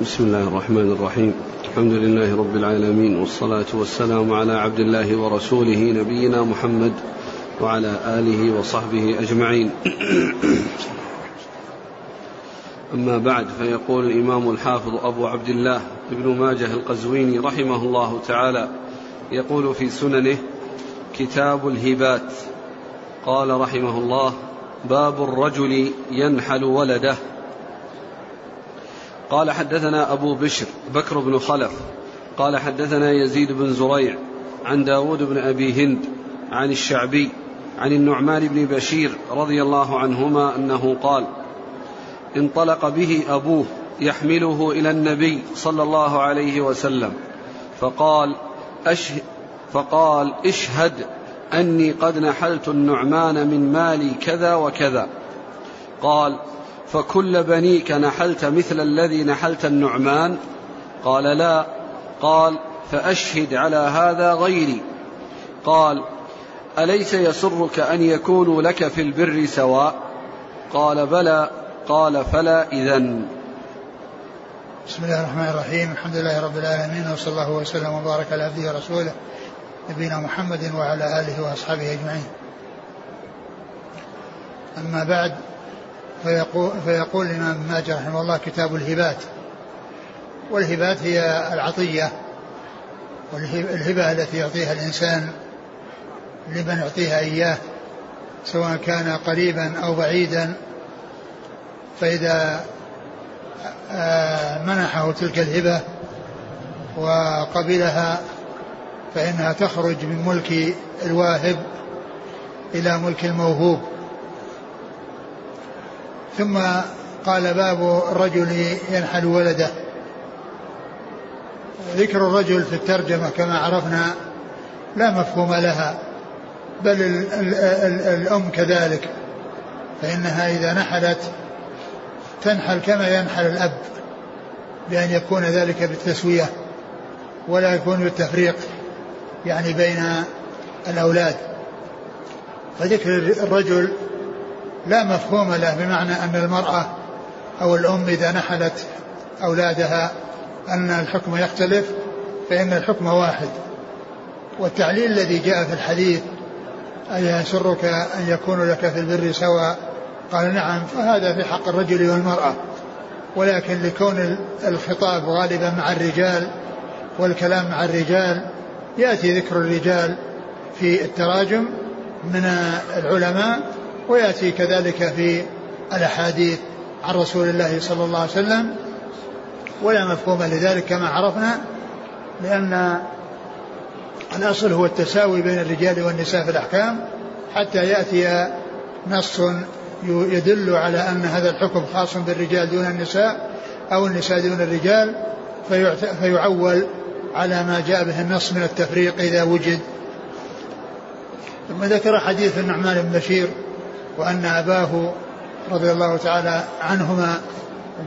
بسم الله الرحمن الرحيم. الحمد لله رب العالمين والصلاة والسلام على عبد الله ورسوله نبينا محمد وعلى آله وصحبه أجمعين. أما بعد فيقول الإمام الحافظ أبو عبد الله ابن ماجه القزويني رحمه الله تعالى يقول في سننه كتاب الهبات. قال رحمه الله باب الرجل ينحل ولده. قال حدثنا أبو بشر بكر بن خلف قال حدثنا يزيد بن زريع عن داود بن أبي هند عن الشعبي عن النعمان بن بشير رضي الله عنهما أنه قال انطلق به أبوه يحمله إلى النبي صلى الله عليه وسلم فقال أشه فقال اشهد أني قد نحلت النعمان من مالي كذا وكذا. قال فكل بنيك نحلت مثل الذي نحلت النعمان؟ قال لا. قال فأشهد على هذا غيري. قال أليس يسرك أن يكونوا لك في البر سواء؟ قال بلى. قال فلا إذن. بسم الله الرحمن الرحيم. الحمد لله رب العالمين وصلى الله وسلم وبارك على عبده ورسوله نبينا محمد وعلى آله وأصحابه أجمعين. أما بعد فيقول, فيقول الإمام ماجه رحمه الله كتاب الهبات. والهبات هي العطية والهبة التي يعطيها الإنسان لمن يعطيها إياه سواء كان قريبا أو بعيدا. فإذا آه، منحه تلك الهبة وقبلها فإنها تخرج من ملك الواهب إلى ملك الموهوب. ثم قال باب الرجل ينحل ولده. ذكر الرجل في الترجمة كما عرفنا لا مفهوم لها بل ال ال ال الأم كذلك فإنها إذا نحلت تنحل كما ينحل الأب بأن يكون ذلك بالتسوية ولا يكون بالتفريق يعني بين الأولاد. فذكر الرجل لا مفهوم له بمعنى أن المرأة أو الأم إذا نحلت أولادها أن الحكم يختلف فإن الحكم واحد. والتعليل الذي جاء في الحديث أي يسرك أن يكون لك في البر سواء؟ قال نعم فهذا في حق الرجل والمرأة. ولكن لكون الخطاب غالبا مع الرجال والكلام مع الرجال يأتي ذكر الرجال في التراجم من العلماء ويأتي كذلك في الأحاديث عن رسول الله صلى الله عليه وسلم ولا مفهوم لذلك كما عرفنا لأن الأصل هو التساوي بين الرجال والنساء في الأحكام حتى يأتي نص يدل على أن هذا الحكم خاص بالرجال دون النساء أو النساء دون الرجال فيعول على ما جاء به النص من التفريق إذا وجد. ثم ذكر حديث النعمان بن بشير وأن أباه رضي الله تعالى عنهما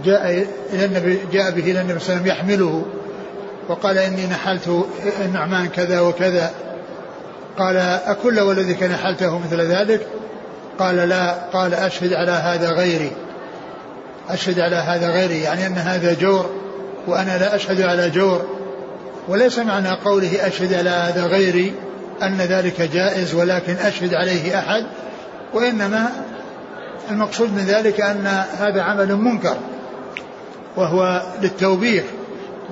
جاء إلى النبي جاء به إلى النبي صلى الله عليه وسلم يحمله وقال إني نحلت النعمان كذا وكذا. قال أكل ولدك نحلته مثل ذلك؟ قال لا. قال أشهد على هذا غيري. أشهد على هذا غيري يعني أن هذا جور وأنا لا أشهد على جور. وليس معنى قوله أشهد على هذا غيري أن ذلك جائز ولكن أشهد عليه أحد. وإنما المقصود من ذلك أن هذا عمل منكر وهو للتوبيخ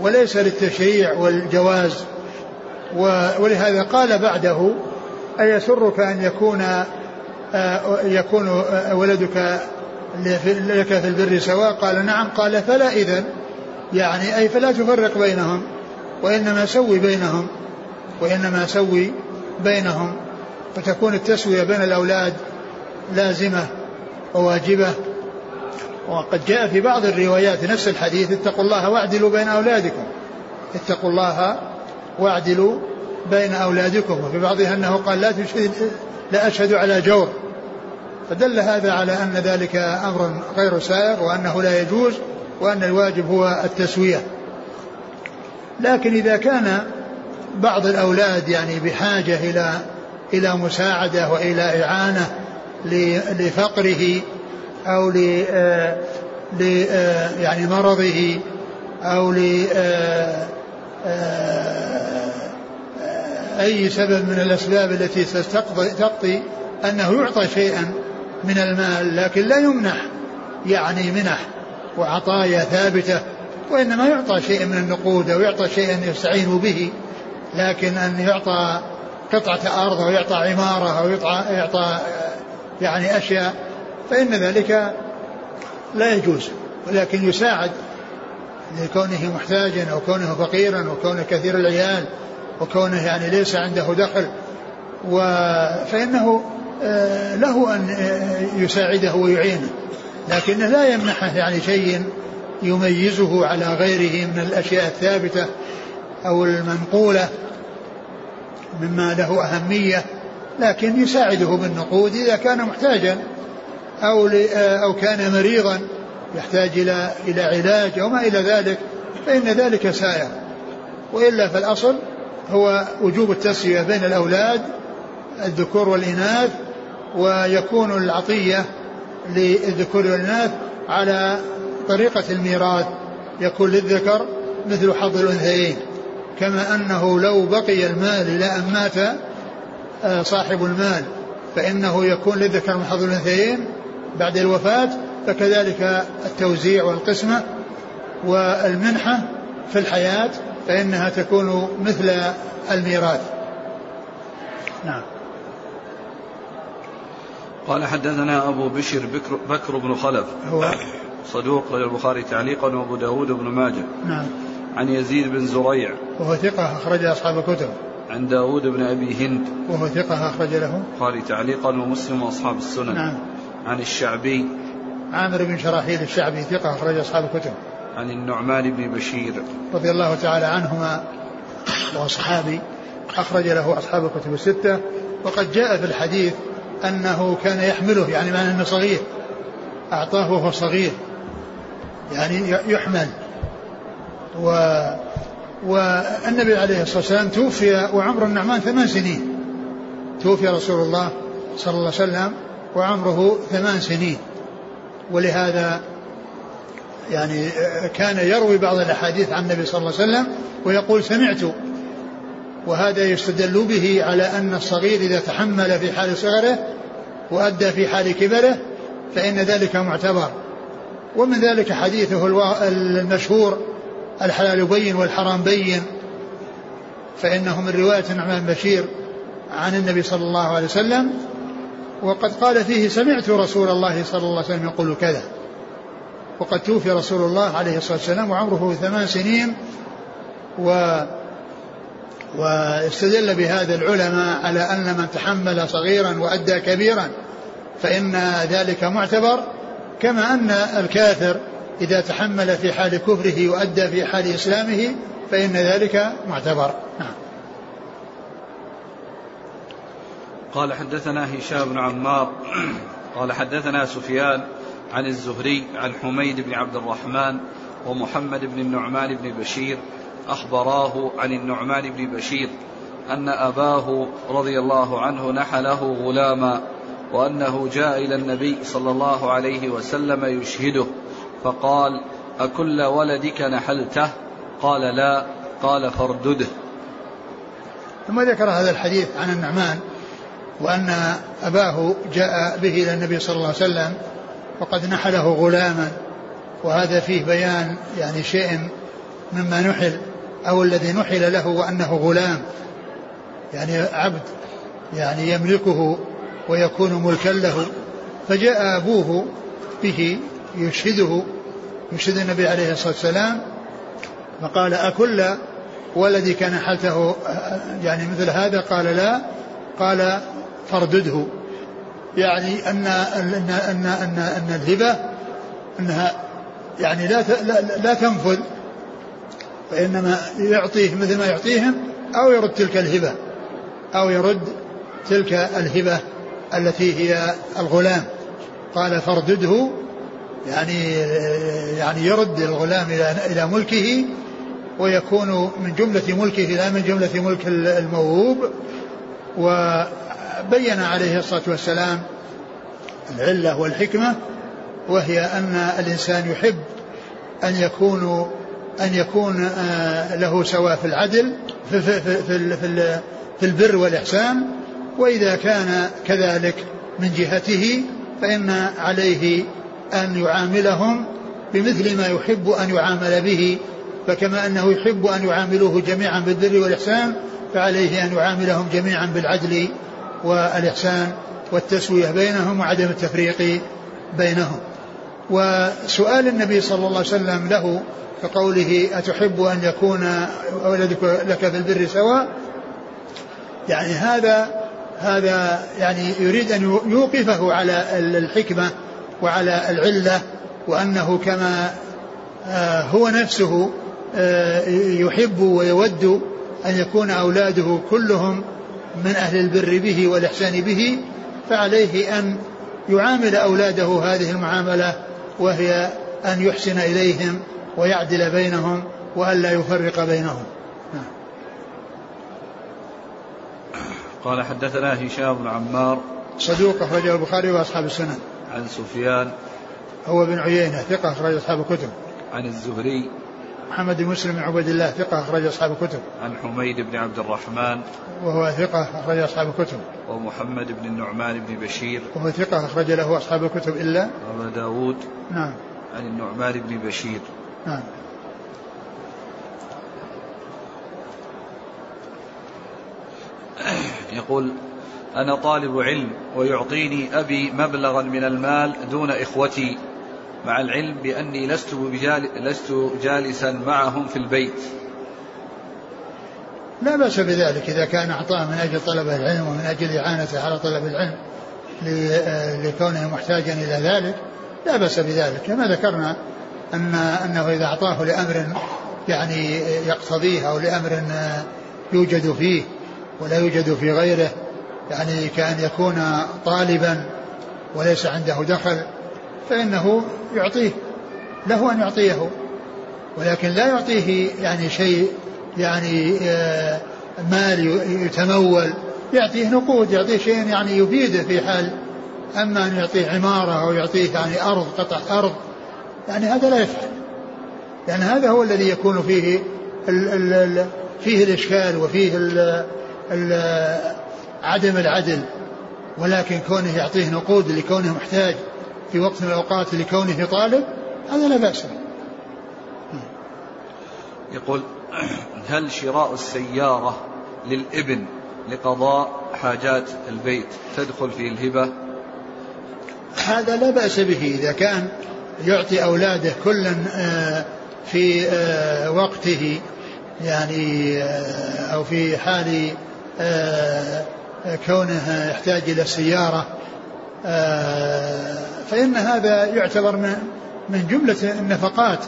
وليس للتشريع والجواز. ولهذا قال بعده أيسرك أن يكون آه، يكون آه، ولدك لك في البر سواء؟ قال نعم. قال فلا إذن. يعني أي فلا تفرق بينهم وإنما سوي بينهم وإنما سوي بينهم فتكون التسوية بين الأولاد لازمة وواجبة. وقد جاء في بعض الروايات نفس الحديث اتقوا الله واعدلوا بين أولادكم. اتقوا الله واعدلوا بين أولادكم. وفي بعضها أنه قال لا تشهد لا أشهد على جور. فدل هذا على أن ذلك أمر غير سائغ وأنه لا يجوز وأن الواجب هو التسوية. لكن إذا كان بعض الأولاد يعني بحاجة إلى إلى مساعدة وإلى إعانة لفقره أو ل آه، آه، يعني مرضه أو ل آه، أي سبب من الأسباب التي تقضي أنه يعطى شيئا من المال لكن لا يمنح يعني منح وعطايا ثابتة وإنما يعطى شيء من النقود أو يعطى شيئا يستعين به لكن أن يعطى قطعة أرض أو يعطى عمارة أو يعطى, يعطى يعني أشياء فإن ذلك لا يجوز ولكن يساعد لكونه محتاجا أو كونه فقيرا أو كونه كثير العيال وكونه يعني ليس عنده دخل. فإنه آه، له أن آه، يساعده ويعينه. لكنه لا يمنحه يعني شيء يميزه على غيره من الأشياء الثابتة أو المنقولة مما له أهمية لكن يساعده بالنقود إذا كان محتاجا أو أو كان مريضا يحتاج إلى إلى علاج أو ما إلى ذلك فإن ذلك سائر. وإلا فالأصل هو وجوب التسوية بين الأولاد الذكور والإناث ويكون العطية للذكور والإناث على طريقة الميراث. يكون للذكر مثل حظ الأنثيين. كما أنه لو بقي المال إلى أن مات آه، صاحب المال فإنه يكون للذكر من حظ الأنثيين بعد الوفاة فكذلك التوزيع والقسمة والمنحة في الحياة فإنها تكون مثل الميراث. نعم. قال حدثنا أبو بشر بكر, بكر بن خلف. هو؟ صدوق البخاري تعليقا وأبو داود بن ماجه. نعم. عن يزيد بن زريع. وهو ثقة أخرج أصحاب الكتب. عن داود بن أبي هند. وهو ثقة أخرج له. البخاري تعليقا ومسلم وأصحاب السنن. نعم. عن الشعبي. عامر بن شراحيل الشعبي ثقة أخرج أصحاب الكتب. عن النعمان بن بشير. رضي الله تعالى عنهما وأصحابي أخرج له أصحاب الكتب الستة. وقد جاء في الحديث أنه كان يحمله يعني معنى أنه صغير. أعطاه وهو صغير. يعني يحمل. و والنبي عليه الصلاة والسلام توفي وعمر النعمان ثمان سنين. توفي رسول الله صلى الله عليه وسلم وعمره ثمان سنين. ولهذا يعني كان يروي بعض الأحاديث عن النبي صلى الله عليه وسلم ويقول سمعت. وهذا يستدل به على أن الصغير إذا تحمل في حال صغره وأدى في حال كبره فإن ذلك معتبر. ومن ذلك حديثه المشهور الحلال بين والحرام بين. فإنه من رواية النعمان بشير عن النبي صلى الله عليه وسلم وقد قال فيه سمعت رسول الله صلى الله عليه وسلم يقول كذا. وقد توفي رسول الله عليه الصلاة والسلام وعمره ثمان سنين و واستدل بهذا العلماء على أن من تحمل صغيرا وأدى كبيرا فإن ذلك معتبر كما أن الكافر إذا تحمل في حال كفره وأدى في حال إسلامه فإن ذلك معتبر. نعم. قال حدثنا هشام بن عمار قال حدثنا سفيان عن الزهري عن حميد بن عبد الرحمن ومحمد بن النعمان بن بشير أخبراه عن النعمان بن بشير أن أباه رضي الله عنه نحله غلاما وأنه جاء إلى النبي صلى الله عليه وسلم يشهده. فقال أكل ولدك نحلته؟ قال لا. قال فاردده. ثم ذكر هذا الحديث عن النعمان وأن أباه جاء به إلى النبي صلى الله عليه وسلم وقد نحله غلاما وهذا فيه بيان يعني شيء مما نحل أو الذي نحل له وأنه غلام. يعني عبد يعني يملكه ويكون ملكا له. فجاء أبوه به يشهده يشهد النبي عليه الصلاة والسلام فقال أكل ولدي كان حالته يعني مثل هذا؟ قال لا. قال فاردده. يعني أن أن أن أن, أن الهبة أنها يعني لا لا, لا تنفذ فإنما يعطيه مثل ما يعطيهم أو يرد تلك الهبة أو يرد تلك الهبة التي هي الغلام. قال فاردده. يعني يعني يرد الغلام إلى إلى ملكه ويكون من جملة ملكه لا من جملة ملك الموهوب. وبين عليه الصلاة والسلام العلة والحكمة وهي أن الإنسان يحب أن يكون أن يكون آه، له سواء في العدل في, في, في, في, في, في البر والإحسان. وإذا كان كذلك من جهته فإن عليه أن يعاملهم بمثل ما يحب أن يعامل به فكما أنه يحب أن يعاملوه جميعا بالبر والإحسان فعليه أن يعاملهم جميعا بالعدل والإحسان والتسوية بينهم وعدم التفريق بينهم. وسؤال النبي صلى الله عليه وسلم له كقوله أتحب أن يكون ولدك لك في البر سواء؟ يعني هذا هذا يعني يريد أن يوقفه على الحكمة وعلى العلة وأنه كما آه، هو نفسه آه، يحب ويود أن يكون أولاده كلهم من أهل البر به والإحسان به فعليه أن يعامل أولاده هذه المعاملة وهي أن يحسن إليهم ويعدل بينهم وألا يفرق بينهم. نعم. قال حدثنا هشام بن عمار. صدوق أخرجه البخاري وأصحاب السنن. عن سفيان هو بن عيينة ثقة أخرج أصحاب الكتب. عن الزهري محمد بن مسلم بن عبد الله ثقة أخرج أصحاب الكتب. عن حميد بن عبد الرحمن وهو ثقة أخرج أصحاب الكتب. ومحمد بن النعمان بن بشير. وهو ثقة أخرج له أصحاب الكتب إلا؟ أبا داود. نعم. عن النعمان بن بشير. نعم. يقول أنا طالب علم ويعطيني أبي مبلغا من المال دون إخوتي مع العلم بأني لست, لست جالسا معهم في البيت. لا بأس بذلك إذا كان أعطاه من أجل طلب العلم ومن أجل إعانته على طلب العلم لكونه محتاجا إلى ذلك لا بأس بذلك. كما ذكرنا أن أنه إذا أعطاه لأمر يعني يقتضيه أو لأمر يوجد فيه ولا يوجد في غيره يعني كأن يكون طالبا وليس عنده دخل فإنه يعطيه له أن يعطيه ولكن لا يعطيه يعني شيء يعني آه، مال يتمول يعطيه نقود يعطيه شيء يعني يفيده في حال أما أن يعطيه عمارة أو يعطيه يعني أرض قطع أرض يعني هذا لا يفعل. يعني هذا هو الذي يكون فيه ال ال ال فيه الإشكال وفيه ال ال عدم العدل ولكن كونه يعطيه نقود لكونه محتاج في وقت من الأوقات لكونه طالب هذا لا بأس به. يقول هل شراء السيارة للإبن لقضاء حاجات البيت تدخل في الهبة؟ هذا لا بأس به إذا كان يعطي أولاده كلا آه، في آه، وقته يعني آه، أو في حال كونه يحتاج إلى سيارة فإن هذا يعتبر من من جملة النفقات.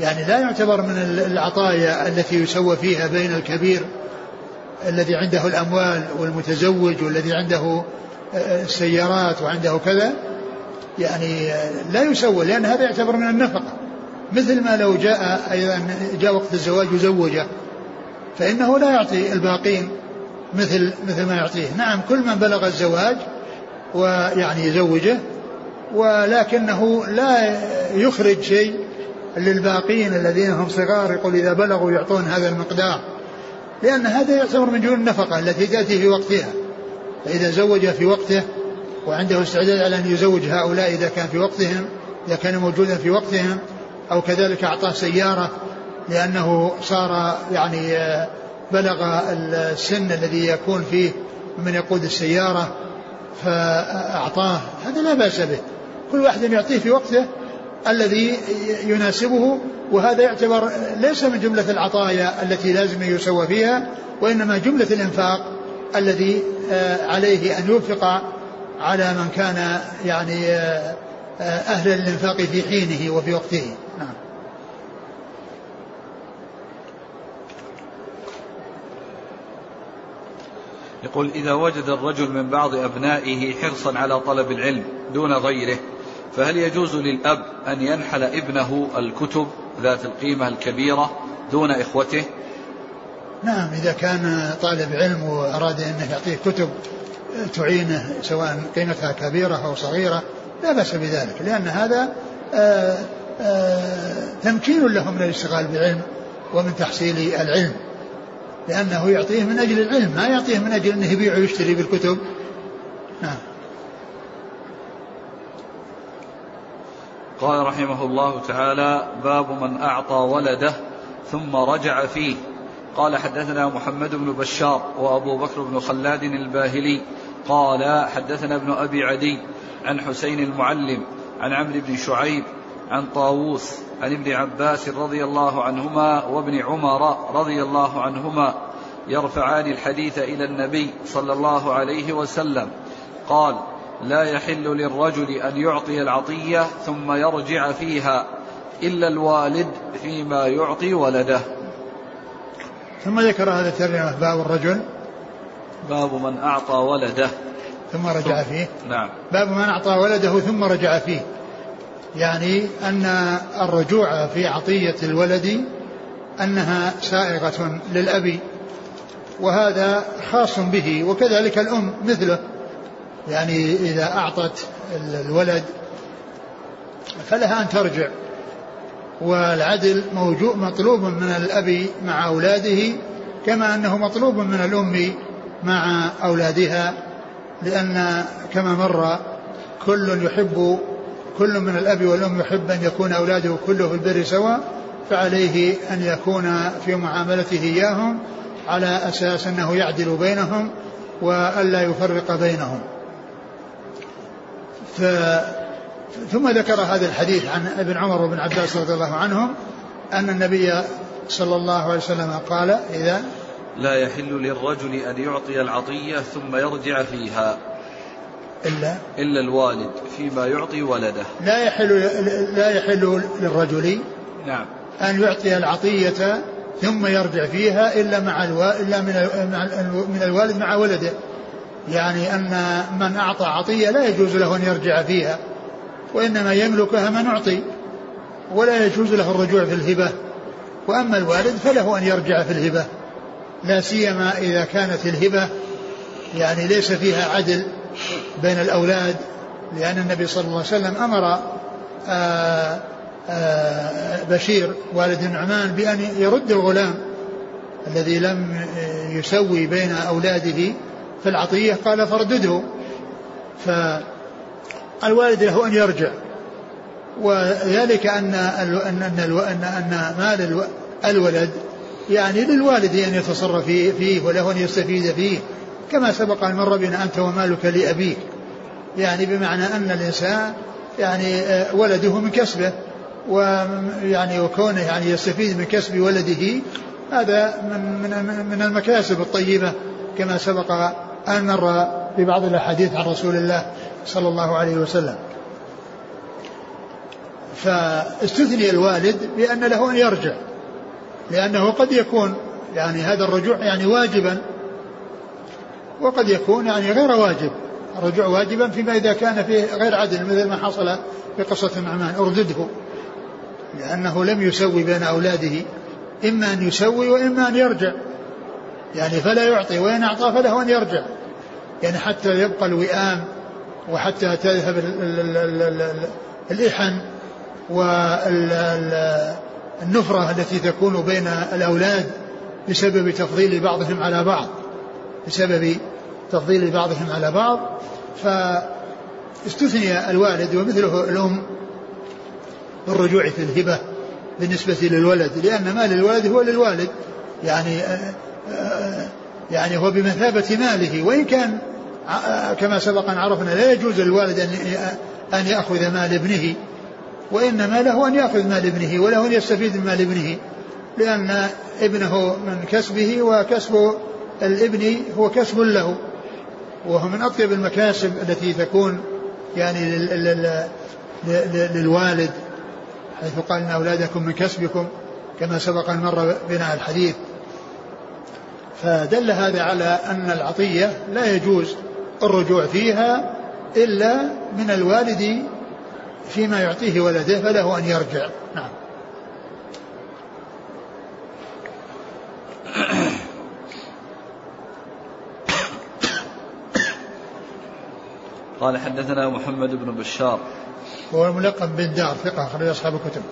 يعني لا يعتبر من العطايا التي يسوى فيها بين الكبير الذي عنده الأموال والمتزوج والذي عنده السيارات وعنده كذا. يعني لا يسوى لأن هذا يعتبر من النفقة. مثل ما لو جاء أيضا جاء وقت الزواج وزوجه فإنه لا يعطي الباقين مثل مثل ما يعطيه. نعم كل من بلغ الزواج ويعني يزوجه ولكنه لا يخرج شيء للباقين الذين هم صغار يقول إذا بلغوا يعطون هذا المقدار. لأن هذا يعتبر من جون النفقة التي تأتي في وقتها. فإذا زوج في وقته وعنده استعداد على أن يزوج هؤلاء إذا كان في وقتهم إذا كان موجودا في وقتهم أو كذلك أعطاه سيارة لأنه صار يعني بلغ السن الذي يكون فيه من يقود السيارة فأعطاه. هذا لا بأس به. كل واحد يعطيه في وقته الذي يناسبه وهذا يعتبر ليس من جملة العطايا التي لازم يسوى فيها وإنما جملة الإنفاق الذي آه، عليه أن ينفق على من كان يعني آه، آه، أهل الإنفاق في حينه وفي وقته نعم يقول إذا وجد الرجل من بعض أبنائه حرصا على طلب العلم دون غيره فهل يجوز للأب أن ينحل ابنه الكتب ذات القيمة الكبيرة دون إخوته؟ نعم إذا كان طالب علم وأراد أنه يعطيه كتب تعينه سواء قيمتها كبيرة أو صغيرة لا بأس بذلك لأن هذا آه، آه، تمكين له من الاشتغال بالعلم ومن تحصيل العلم. لأنه يعطيه من أجل العلم ما يعطيه من أجل أنه يبيع ويشتري بالكتب. نعم. قال رحمه الله تعالى باب من أعطى ولده ثم رجع فيه. قال حدثنا محمد بن بشار وأبو بكر بن خلاد الباهلي. قال حدثنا ابن أبي عدي عن حسين المعلم عن عمرو بن شعيب عن طاووس عن ابن عباس رضي الله عنهما وابن عمر رضي الله عنهما يرفعان الحديث إلى النبي صلى الله عليه وسلم. قال لا يحل للرجل أن يعطي العطية ثم يرجع فيها إلا الوالد فيما يعطي ولده. ثم ذكر هذا الترجمة باب الرجل. باب من أعطى ولده. ثم رجع فيه. نعم. باب من أعطى ولده ثم رجع فيه. يعني أن الرجوع في عطية الولد أنها سائغة للأب وهذا خاص به وكذلك الأم مثله. يعني إذا أعطت الولد فلها أن ترجع والعدل موجود مطلوب من الأب مع أولاده كما أنه مطلوب من الأم مع أولادها لأن كما مر كل يحب كل من الأب والأم يحب أن يكون أولاده كله في البر سواء فعليه أن يكون في معاملته إياهم على أساس أنه يعدل بينهم وألا يفرق بينهم. ف ثم ذكر هذا الحديث عن ابن عمر وابن عباس رضي الله عنهم أن النبي صلى الله عليه وسلم قال إذا لا يحل للرجل أن يعطي العطية ثم يرجع فيها. إلا إلا الوالد فيما يعطي ولده. لا يحل لا يحل للرجل نعم. أن يعطي العطية ثم يرجع فيها إلا مع. إلا من من الوالد مع ولده. يعني أن من أعطى عطية لا يجوز له أن يرجع فيها وإنما يملكها من أعطي ولا يجوز له الرجوع في الهبة. وأما الوالد فله أن يرجع في الهبة. لا سيما إذا كانت الهبة يعني ليس فيها عدل. بين الأولاد لأن النبي صلى الله عليه وسلم أمر آه، آه، بشير والد النعمان بأن يرد الغلام الذي لم يسوي بين أولاده في العطية قال فاردده. فالوالد له أن يرجع. وذلك أن أن أن, أن مال الولد يعني للوالد أن يتصرف فيه وله أن يستفيد فيه. كما سبق أن مر بنا أنت ومالك لأبيك. يعني بمعنى أن الإنسان يعني آه، ولده من كسبه ويعني وكونه يعني يستفيد من كسب ولده هذا من من من المكاسب الطيبة. كما سبق أن مر في بعض الأحاديث عن رسول الله صلى الله عليه وسلم. فاستثني الوالد بأن له أن يرجع لأنه قد يكون يعني هذا الرجوع يعني واجبا وقد يكون يعني غير واجب. الرجوع واجبا فيما إذا كان فيه غير عدل مثل ما حصل في قصة النعمان. أردده. لأنه لم يسوي بين أولاده إما أن يسوي وإما أن يرجع. يعني فلا يعطي وإن أعطى فله أن يرجع. يعني حتى يبقى الوئام وحتى تذهب الإحن والنفرة التي تكون بين الأولاد بسبب تفضيل بعضهم على بعض. بسبب تفضيل بعضهم على بعض فاستثني الوالد ومثله الأم بالرجوع في الهبة بالنسبة للولد لأن مال الولد هو للوالد يعني يعني هو بمثابة ماله وإن كان كما سبق أن عرفنا لا يجوز للوالد أن يأخذ مال ابنه وإنما له أن يأخذ مال ابنه وله أن يستفيد من مال ابنه لأن ابنه من كسبه وكسب الابن هو كسب له وهو من أطيب المكاسب التي تكون يعني للوالد حيث قال إن أولادكم من كسبكم كما سبق أن مر بنا الحديث. فدل هذا على أن العطية لا يجوز الرجوع فيها إلا من الوالد فيما يعطيه ولده فله أن يرجع. نعم. قال حدثنا محمد بن بشار. هو الملقب بالدار ثقة أخرج أصحاب الكتب.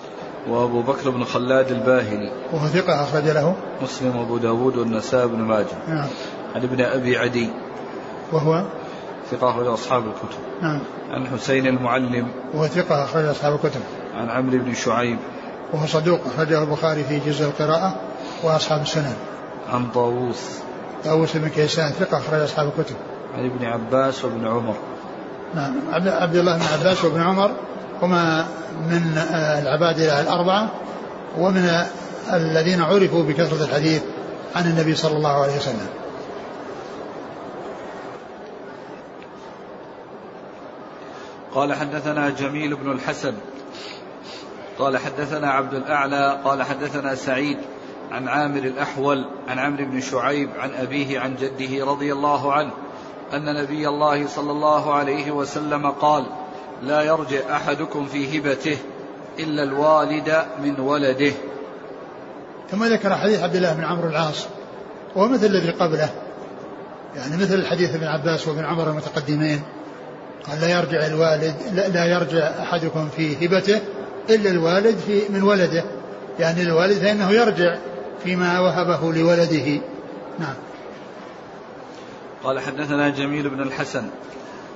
وأبو بكر بن خلاد الباهلي. وهو ثقة أخرج له. مسلم وأبو داود والنسائي بن ماجه. نعم. عن ابن أبي عدي. وهو؟ ثقة أخرج أصحاب الكتب. نعم. عن حسين المعلم. وهو ثقة أخرج أصحاب الكتب. عن عمرو بن شعيب. وهو صدوق أخرجه البخاري في جزء القراءة وأصحاب السنن. عن طاووس. طاووس بن كيسان ثقة أخرج أصحاب الكتب. عن ابن عباس وابن عمر. نعم. عبد الله بن عباس وابن عمر هما من آه، العبادة الأربعة ومن الذين عرفوا بكثرة الحديث عن النبي صلى الله عليه وسلم. قال حدثنا جميل بن الحسن. قال حدثنا عبد الأعلى. قال حدثنا سعيد عن عامر الأحول عن عمرو بن شعيب عن أبيه عن جده رضي الله عنه. أن نبي الله صلى الله عليه وسلم قال لا يرجع أحدكم في هبته إلا الوالد من ولده. ثم ذكر حديث عبد الله بن عمرو العاص وهو مثل الذي قبله. يعني مثل الحديث ابن عباس وابن عمر المتقدمين. قال لا يرجع الوالد لا, لا يرجع أحدكم في هبته إلا الوالد في من ولده. يعني الوالد فإنه يرجع فيما وهبه لولده. نعم. قال حدثنا جميل بن الحسن.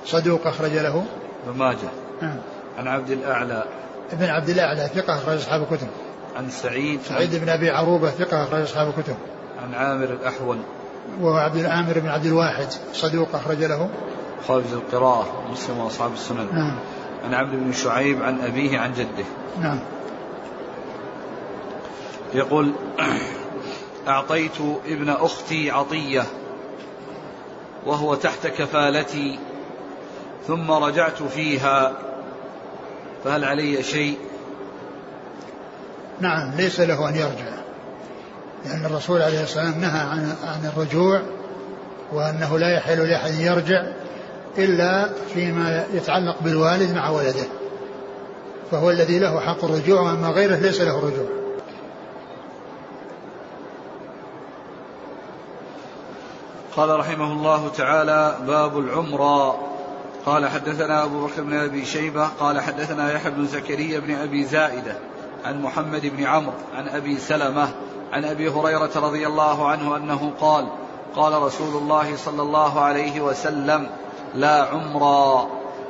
صدوق أخرج له. ابن ماجه. نعم. عن عبد الأعلى. ابن عبد الأعلى ثقة أخرج أصحاب الكتب. عن سعيد. سعيد بن أبي عروبة ثقة أخرج أصحاب الكتب. عن عامر الأحول. وهو عبد العامر بن عبد الواحد. صدوق أخرج له. خارج القراءة. مسلم وأصحاب السنن. نعم. عن عبد بن شعيب عن أبيه عن جده. نعم. يقول أعطيت ابن أختي عطية. وهو تحت كفالتي ثم رجعت فيها فهل علي شيء؟ نعم ليس له أن يرجع لأن الرسول عليه الصلاة والسلام نهى عن عن الرجوع وأنه لا يحل لأحد يرجع إلا فيما يتعلق بالوالد مع ولده فهو الذي له حق الرجوع وأما غيره ليس له رجوع. قال رحمه الله تعالى باب العمرة. قال حدثنا أبو بكر بن أبي شيبة قال حدثنا يحيى بن زكريا بن أبي زائدة عن محمد بن عمرو عن أبي سلمة عن أبي هريرة رضي الله عنه أنه قال قال رسول الله صلى الله عليه وسلم لا عمرا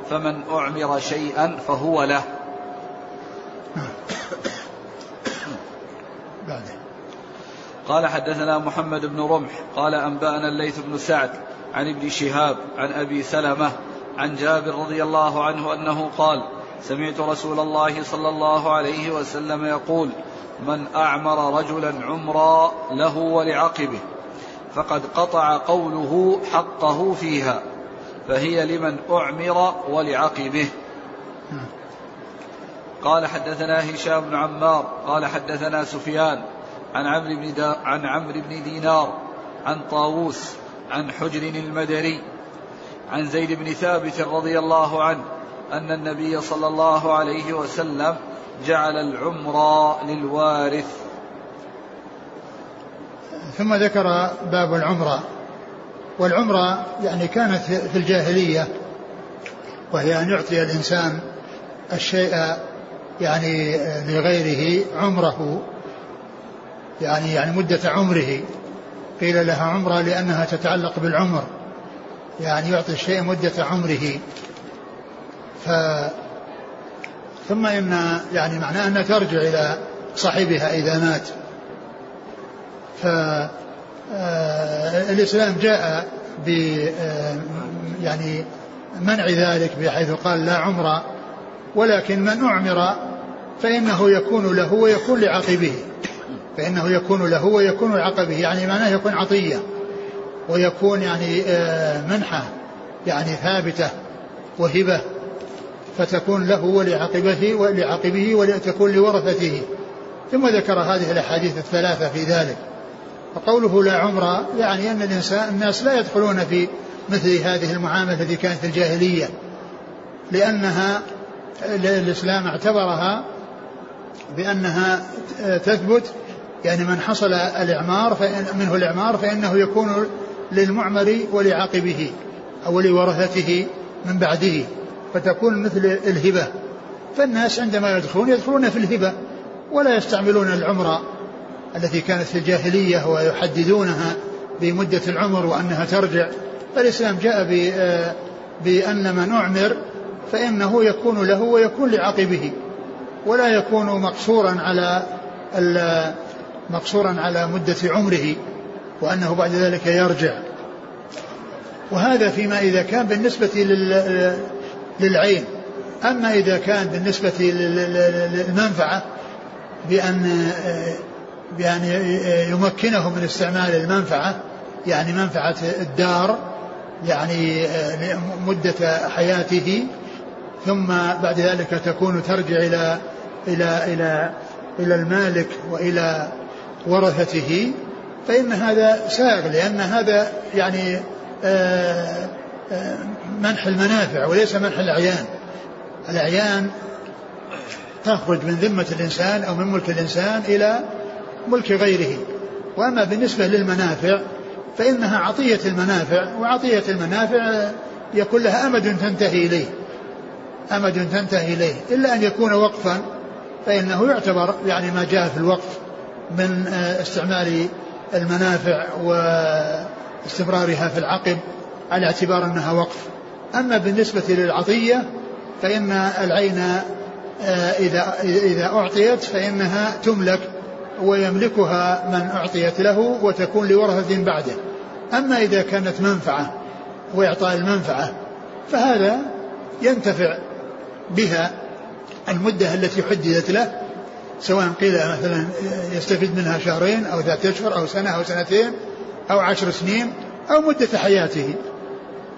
فمن أعمر شيئا فهو له. بعده. قال حدثنا محمد بن رمح قال أنبأنا الليث بن سعد عن ابن شهاب عن أبي سلمة عن جابر رضي الله عنه أنه قال سمعت رسول الله صلى الله عليه وسلم يقول من أعمر رجلا عمرا له ولعقبه فقد قطع قوله حقه فيها فهي لمن أعمر ولعقبه. قال حدثنا هشام بن عمار قال حدثنا سفيان عن عمرو بن عن عمرو بن دينار عن طاووس عن حجر المدري عن زيد بن ثابت رضي الله عنه أن النبي صلى الله عليه وسلم جعل العمر للوارث. ثم ذكر باب العمرة. والعمرة يعني كانت في الجاهلية وهي أن يعطي الإنسان الشيء يعني لغيره عمره. يعني يعني مدة عمره. قيل لها عمرة لأنها تتعلق بالعمر. يعني يعطي الشيء مدة عمره. ف ثم إن يعني معناه أنها ترجع إلى صاحبها إذا مات. ف آه، الإسلام جاء ب آه، يعني منع ذلك بحيث قال لا عمر ولكن من أعمر فإنه يكون له ويكون لعقبه. فإنه يكون له ويكون لعقبه يعني معناه يكون عطية ويكون يعني آه، منحة يعني ثابتة وهبة فتكون له ولعقبته ولعقبه ولتكون لورثته. ثم ذكر هذه الأحاديث الثلاثة في ذلك. فقوله لا عمر يعني أن الإنسان الناس لا يدخلون في مثل هذه المعاملة التي كانت في الجاهلية لأنها الإسلام اعتبرها بأنها تثبت يعني من حصل الإعمار فإن منه الإعمار فإنه يكون للمعمر ولعاقبه أو لورثته من بعده فتكون مثل الهبة. فالناس عندما يدخلون يدخلون في الهبة ولا يستعملون العمرة التي كانت في الجاهلية ويحددونها بمدة العمر وأنها ترجع. فالإسلام جاء بأن من أعمر فإنه يكون له ويكون لعقبه ولا يكون مقصورا على مقصورا على مدة عمره وأنه بعد ذلك يرجع. وهذا فيما إذا كان بالنسبة للعين. أما إذا كان بالنسبة للمنفعة بأن بأن يمكنه من استعمال المنفعة يعني منفعة الدار يعني مدة حياته ثم بعد ذلك تكون ترجع إلى إلى إلى إلى المالك وإلى ورثته فإن هذا سائغ لأن هذا يعني آه، آه، منح المنافع وليس منح الأعيان. الأعيان تخرج من ذمة الإنسان أو من ملك الإنسان إلى ملك غيره. وأما بالنسبة للمنافع فإنها عطية المنافع وعطية المنافع يكون لها أمد تنتهي إليه. أمد تنتهي إليه. إلا أن يكون وقفا فإنه يعتبر يعني ما جاء في الوقف. من آه، استعمال المنافع واستمرارها في العقب على اعتبار أنها وقف. أما بالنسبة للعطية فإن العين آه، إذا إذا أعطيت فإنها تملك ويملكها من أعطيت له وتكون لورثة بعده. أما إذا كانت منفعة وإعطاء المنفعة فهذا ينتفع بها المدة التي حددت له سواء قيل مثلا يستفيد منها شهرين أو ذات أشهر أو سنة أو سنتين أو عشر سنين أو مدة حياته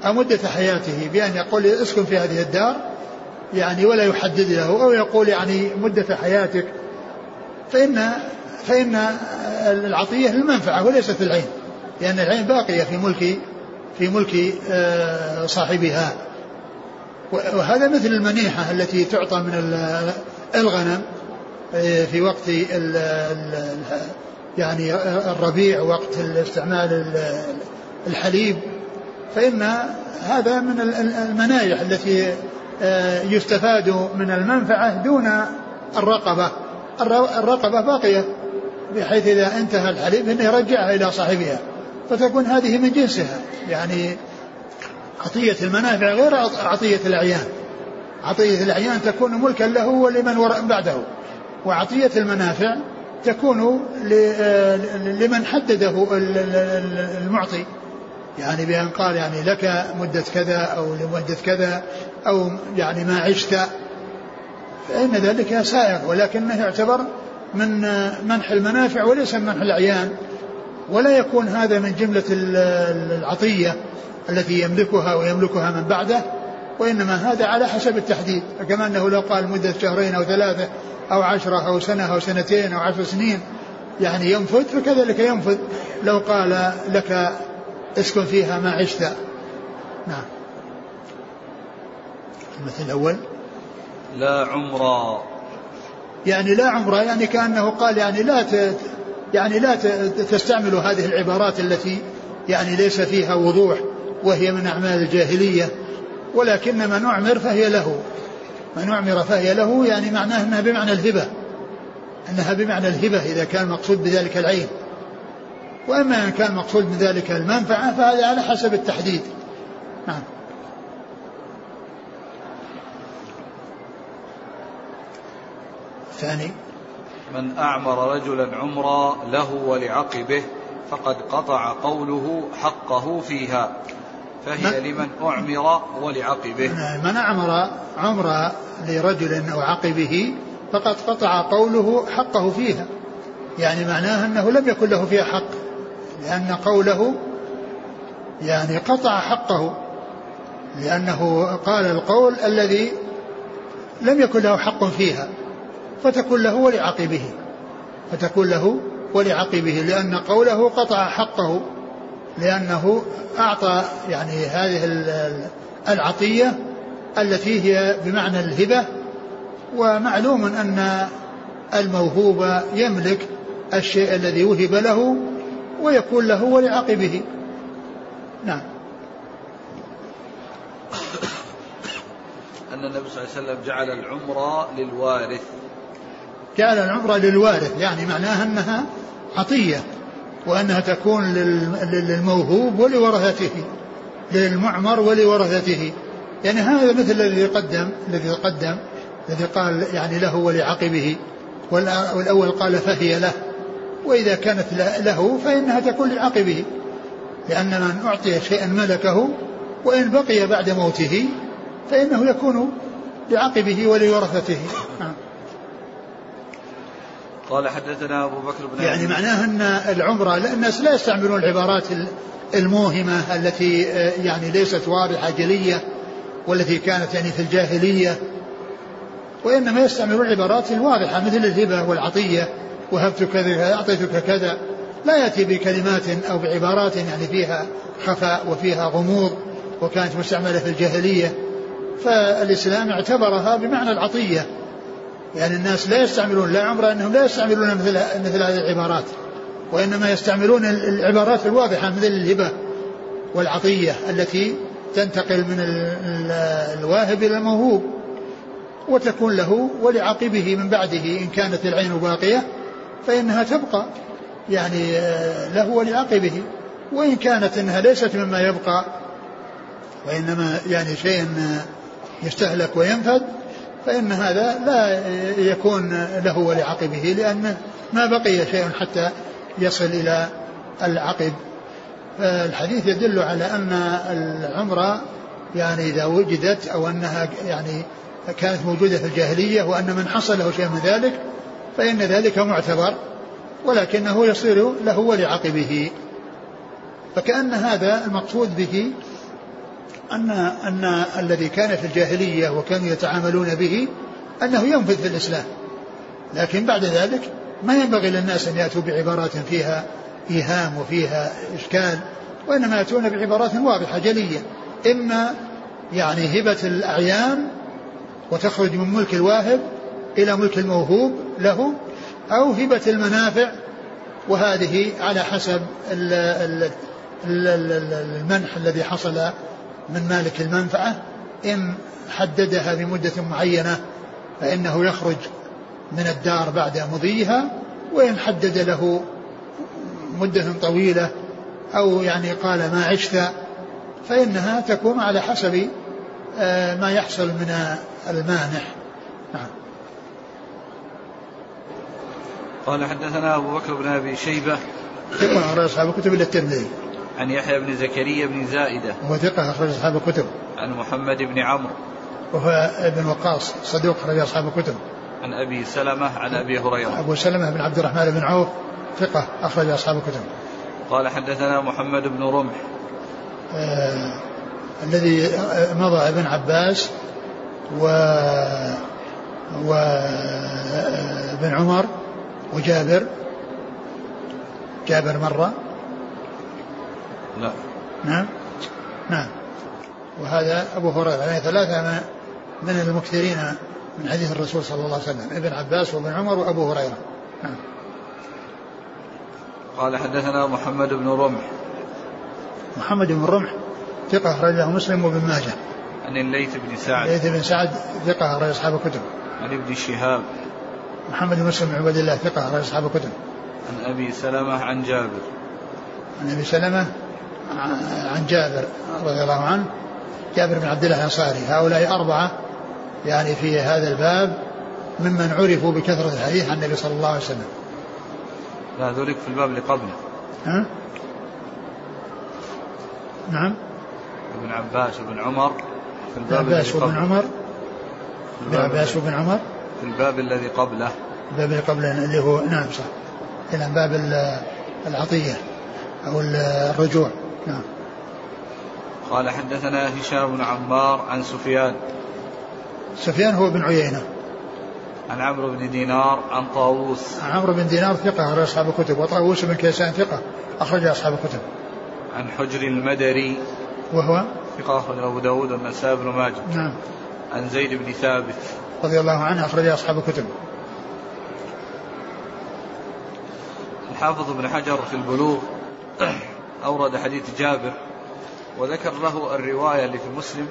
أو مدة حياته بأن يقول اسكن في هذه الدار يعني ولا يحدد له أو يقول يعني مدة حياتك. فإن فإن العطية للمنفعة وليست العين لأن العين باقية في ملك في ملك آه، صاحبها. وهذا مثل المنيحة التي تعطى من الغنم. في وقت يعني الربيع وقت استعمال الحليب. فإن هذا من المنايح التي آه، يستفاد من المنفعة دون الرقبة. الرقبة باقية بحيث إذا انتهى الحليب أنه يرجعها إلى صاحبها. فتكون هذه من جنسها. يعني عطية المنافع غير عطية الأعيان عطية الأعيان تكون ملكا له ولمن بعده. وعطية المنافع تكون لمن حدده المعطي. يعني بأن قال يعني لك مدة كذا أو لمدة كذا أو يعني ما عشت. فإن ذلك سائغ ولكنه يعتبر من منح المنافع وليس من منح الأعيان ولا يكون هذا من جملة العطية التي يملكها ويملكها من بعده وإنما هذا على حسب التحديد. كما أنه لو قال مدة شهرين أو ثلاثة أو عشرة أو سنة أو سنتين أو عشر سنين يعني ينفذ فكذلك ينفذ لو قال لك اسكن فيها ما عشت. نعم. المثل الأول. لا عمرا يعني لا عمرا يعني كأنه قال يعني لا يعني لا تستعملوا هذه العبارات التي يعني ليس فيها وضوح وهي من أعمال الجاهلية ولكن من أعمر فهي له. من أعمر فهي له يعني معناه أنها بمعنى الهبة. أنها بمعنى الهبة إذا كان مقصود بذلك العين. وأما إن كان مقصود بذلك المنفعة فهذا على حسب التحديد. نعم. الثاني من أعمر رجلا عمرا له ولعقبه فقد قطع قوله حقه فيها. فهي لمن أعمر ولعقبه. من أعمر عمر لرجل أو عقبه فقد قطع قوله حقه فيها. يعني معناه أنه لم يكن له فيها حق لأن قوله يعني قطع حقه لأنه قال القول الذي لم يكن له حق فيها فتكون له ولعقبه فتكون له ولعقبه لأن قوله قطع حقه لأنه أعطى يعني هذه العطية التي هي بمعنى الهبة ومعلوم أن الموهوب يملك الشيء الذي وهب له ويكون له ولعقبه نعم. أن النبي صلى الله عليه وسلم جعل العمرة للوارث. جعل العمرة للوارث يعني معناها أنها عطية. وأنها تكون للموهوب ولورثته للمعمر ولورثته. يعني هذا مثل الذي قدم الذي قدم الذي قال يعني له ولعقبه والأول قال فهي له. وإذا كانت له فإنها تكون لعقبه. لأن من أعطي شيئا ملكه وإن بقي بعد موته فإنه يكون لعقبه ولورثته. نعم. قال حدثنا أبو بكر بن يعني معناه أن العمرة الناس لا يستعملون العبارات الموهمة التي آه، يعني ليست واضحة جلية والتي كانت يعني في الجاهلية. وإنما يستعملون العبارات الواضحة مثل الهبة والعطية وهبتك كذا أعطيتك كذا. لا يأتي بكلمات أو بعبارات يعني فيها خفاء وفيها غموض وكانت مستعملة في الجاهلية. فالإسلام اعتبرها بمعنى العطية. يعني الناس لا يستعملون لا عمرة أنهم لا يستعملون مثل مثل هذه العبارات وإنما يستعملون العبارات الواضحة مثل الهبة والعطية التي تنتقل من الواهب إلى الموهوب وتكون له ولعقبه من بعده إن كانت العين باقية فإنها تبقى يعني آه، له ولعقبه وإن كانت إنها ليست مما يبقى وإنما يعني شيء آه، يستهلك وينفد فإن هذا لا يكون له ولعقبه لأن ما بقي شيء حتى يصل إلى العقب. فالحديث يدل على أن العمرة يعني إذا وجدت أو أنها يعني كانت موجودة في الجاهلية وأن من حصل له شيء من ذلك فإن ذلك معتبر ولكنه يصير له ولعقبه. فكأن هذا المقصود به أن أن الذي كان في الجاهلية وكانوا يتعاملون به أنه ينفذ في الإسلام. لكن بعد ذلك ما ينبغي للناس أن يأتوا بعبارات فيها إيهام وفيها إشكال وإنما يأتون بعبارات واضحة جلية. إما يعني هبة الأعيان وتخرج من ملك الواهب إلى ملك الموهوب له أو هبة المنافع وهذه على حسب المنح الذي حصل من مالك المنفعة إن حددها بمدة معينة فإنه يخرج من الدار بعد مضيها وإن حدد له مدة طويلة أو يعني قال ما عشت فإنها تكون على حسب آه، ما يحصل من المانح نعم. قال حدثنا أبو بكر بن أبي شيبة. ثقة أصحاب الكتب إلا الترمذي؟ عن يحيى بن زكريا بن زائدة. وهو ثقة أخرج أصحاب الكتب. عن محمد بن عمرو. وهو ابن وقاص صدوق أخرج أصحاب الكتب. عن أبي سلمة عن أبي هريرة. أبو سلمة بن عبد الرحمن بن عوف ثقة أخرج أصحاب الكتب. قال حدثنا محمد بن رمح. آه الذي مضى ابن عباس و وابن عمر وجابر. جابر مرة. لا. نعم. نعم. وهذا أبو هريرة يعني ثلاثة من المكثرين من حديث الرسول صلى الله عليه وسلم ابن عباس وابن عمر وأبو هريرة. نعم. قال حدثنا محمد بن رمح. محمد بن رمح ثقة أخرجه مسلم وابن ماجه. عن الليث بن سعد. الليث بن سعد ثقة أخرج أصحاب الكتب. عن ابن شهاب. محمد بن مسلم بن عبد الله ثقة أخرج أصحاب الكتب. عن أبي سلمة عن جابر. عن أبي سلمة عن جابر رضي الله عنه جابر بن عبد الله الأنصاري. هؤلاء أربعة يعني في هذا الباب ممن عرفوا بكثرة الحديث عن النبي صلى الله عليه وسلم. لا ذلك في الباب اللي قبله. ها؟ نعم. ابن عباس وابن عمر في الباب ابن عباس وابن عمر. ابن عباس وابن عمر. في الباب الذي قبله. الباب الذي قبله اللي هو نعم صح. إلى باب العطية أو الرجوع. نعم. قال حدثنا هشام بن عمار عن سفيان. سفيان هو بن عيينة. عن عمرو بن دينار عن طاووس. عمرو بن دينار ثقة أخرج أصحاب الكتب. وطاووس بن كيسان ثقة أخرج أصحاب الكتب. عن حجر المدري. وهو؟ ثقة أخرج أبو داود والنسائي بن ماجه. نعم. عن زيد بن ثابت. رضي الله عنه أخرج أصحاب الكتب. الحافظ بن حجر في البلوغ. أورد حديث جابر وذكر له الرواية اللي في مسلم.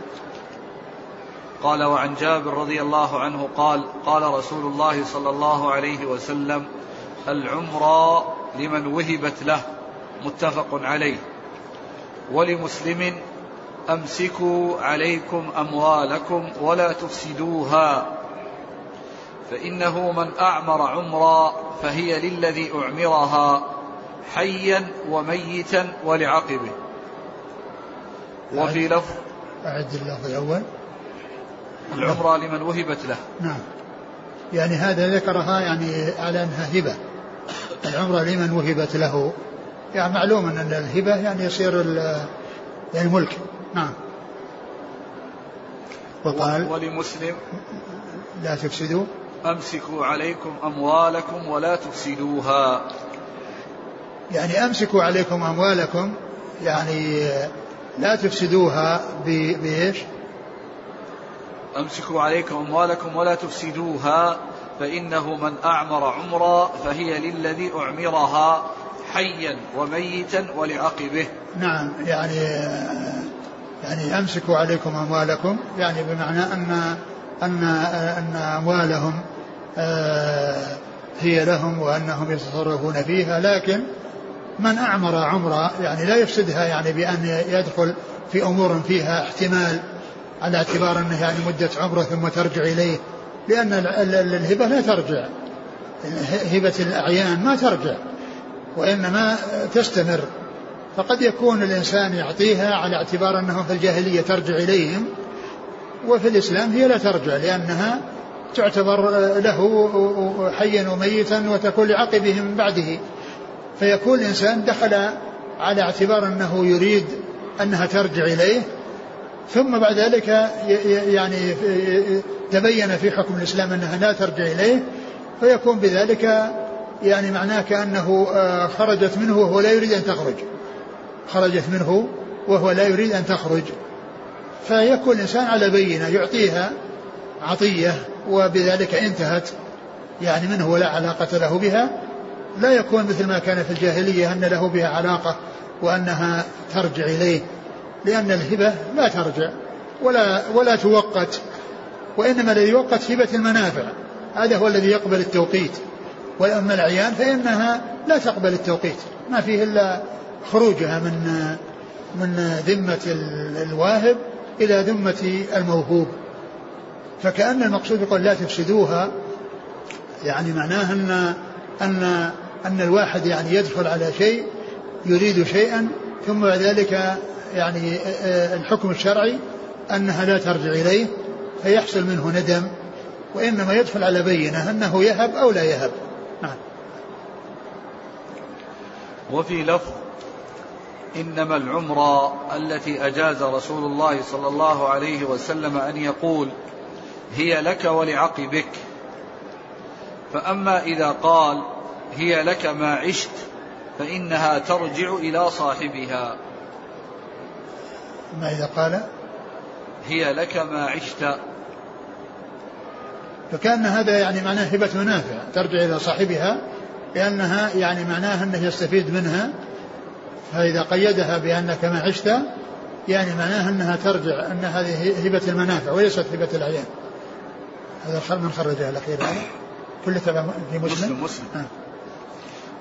قال وعن جابر رضي الله عنه قال قال رسول الله صلى الله عليه وسلم العمرى لمن وهبت له متفق عليه. ولمسلم أمسكوا عليكم أموالكم ولا تفسدوها فإنه من أعمر عمرا فهي للذي أعمرها. حيا وميتا ولعقبه. وفي لفظ أعد اللفظ الأول العمرة لمن وهبت له. نعم. يعني هذا ذكرها يعني على أنها هبة. العمرة لمن وهبت له. يعني معلوم أن الهبة يعني يصير يعني ملك. نعم. وقال ولمسلم لا تفسدوا. أمسكوا عليكم أموالكم ولا تفسدوها. يعني أمسكوا عليكم أموالكم يعني لا تفسدوها بإيش؟ أمسكوا عليكم أموالكم ولا تفسدوها فإنه من أعمر عمرا فهي للذي أعمرها حيا وميتا ولعقبه. نعم يعني يعني أمسكوا عليكم أموالكم يعني بمعنى أن أن أن أموالهم آه، هي لهم وأنهم يتصرفون فيها لكن من أعمر عمرة يعني لا يفسدها يعني بأن يدخل في أمور فيها احتمال على اعتبار أنه يعني مدة عمرة ثم ترجع إليه لأن الهبة لا ترجع. هبة الأعيان ما ترجع وإنما تستمر. فقد يكون الإنسان يعطيها على اعتبار أنه في الجاهلية ترجع إليهم وفي الإسلام هي لا ترجع لأنها تعتبر له حيا وميتا وتكون لعقبه من بعده. فيكون الإنسان دخل على اعتبار أنه يريد أنها ترجع إليه ثم بعد ذلك يعني تبين في حكم الإسلام أنها لا ترجع إليه فيكون بذلك يعني معناه كأنه آه، خرجت منه وهو لا يريد أن تخرج. خرجت منه وهو لا يريد أن تخرج. فيكون الإنسان على بينة يعطيها عطية وبذلك انتهت يعني منه ولا علاقة له بها. لا يكون مثل ما كان في الجاهلية أن له بها علاقة وأنها ترجع إليه لأن الهبة لا ترجع ولا ولا توقت وإنما الذي يوقت هبة المنافع هذا هو الذي يقبل التوقيت وأما الأعيان فإنها لا تقبل التوقيت ما فيه إلا خروجها من من ذمة الواهب إلى ذمة الموهوب. فكأن المقصود يقول لا تفسدوها يعني معناه أن أن أن الواحد يعني يدخل على شيء يريد شيئا ثم بعد ذلك يعني الحكم الشرعي أنها لا ترجع إليه فيحصل منه ندم وإنما يدخل على بينة أنه يهب أو لا يهب. نعم. وفي لفظ إنما العمرة التي أجاز رسول الله صلى الله عليه وسلم أن يقول هي لك ولعقبك. فأما إذا قال هي لك ما عشت فإنها ترجع إلى صاحبها. ما إذا قال؟ هي لك ما عشت. فكأن هذا يعني معناه هبة منافع ترجع إلى صاحبها لأنها يعني معناها أنه يستفيد منها. فإذا قيدها بأنك ما عشت يعني معناها أنها ترجع أن هذه هبة المنافع وليست هبة الأعيان هذا من خرجها الأخير. هذا كل تبع في مسلم؟ مسلم, مسلم. آه.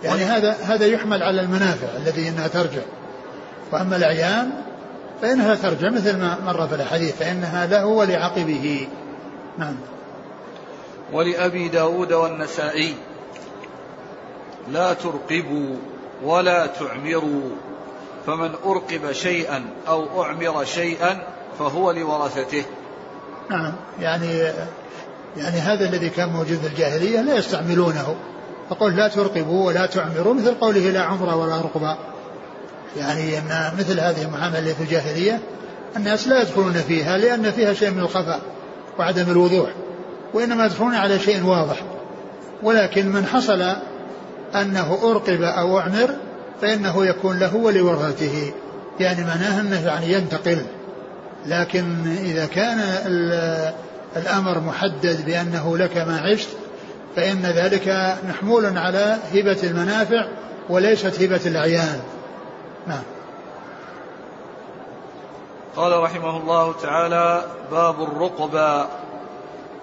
يعني هذا هذا يحمل على المنافع الذي إنها ترجع. وأما الاعيان فإنها ترجع مثل ما مر في الحديث فإنها له ولعقبه. نعم. ولأبي داود والنسائي لا ترقبوا ولا تعمروا. فمن أرقب شيئا أو أعمر شيئا فهو لورثته نعم. يعني يعني هذا الذي كان موجود في الجاهلية لا يستعملونه. فقل لا ترقبوا ولا تعمروا مثل قوله لا عمر ولا رقبة. يعني أن مثل هذه المعاملة في الجاهلية الناس لا يدخلون فيها لأن فيها شيء من الخفاء وعدم الوضوح وإنما يدخلون على شيء واضح. ولكن من حصل أنه أرقب أو أعمر فإنه يكون له ولورثته يعني معناه أنه يعني ينتقل. لكن إذا كان الأمر محدد بأنه لك ما عشت فإن ذلك محمول على هبة المنافع وليست هبة الأعيان نعم. قال رحمه الله تعالى باب الرقبة.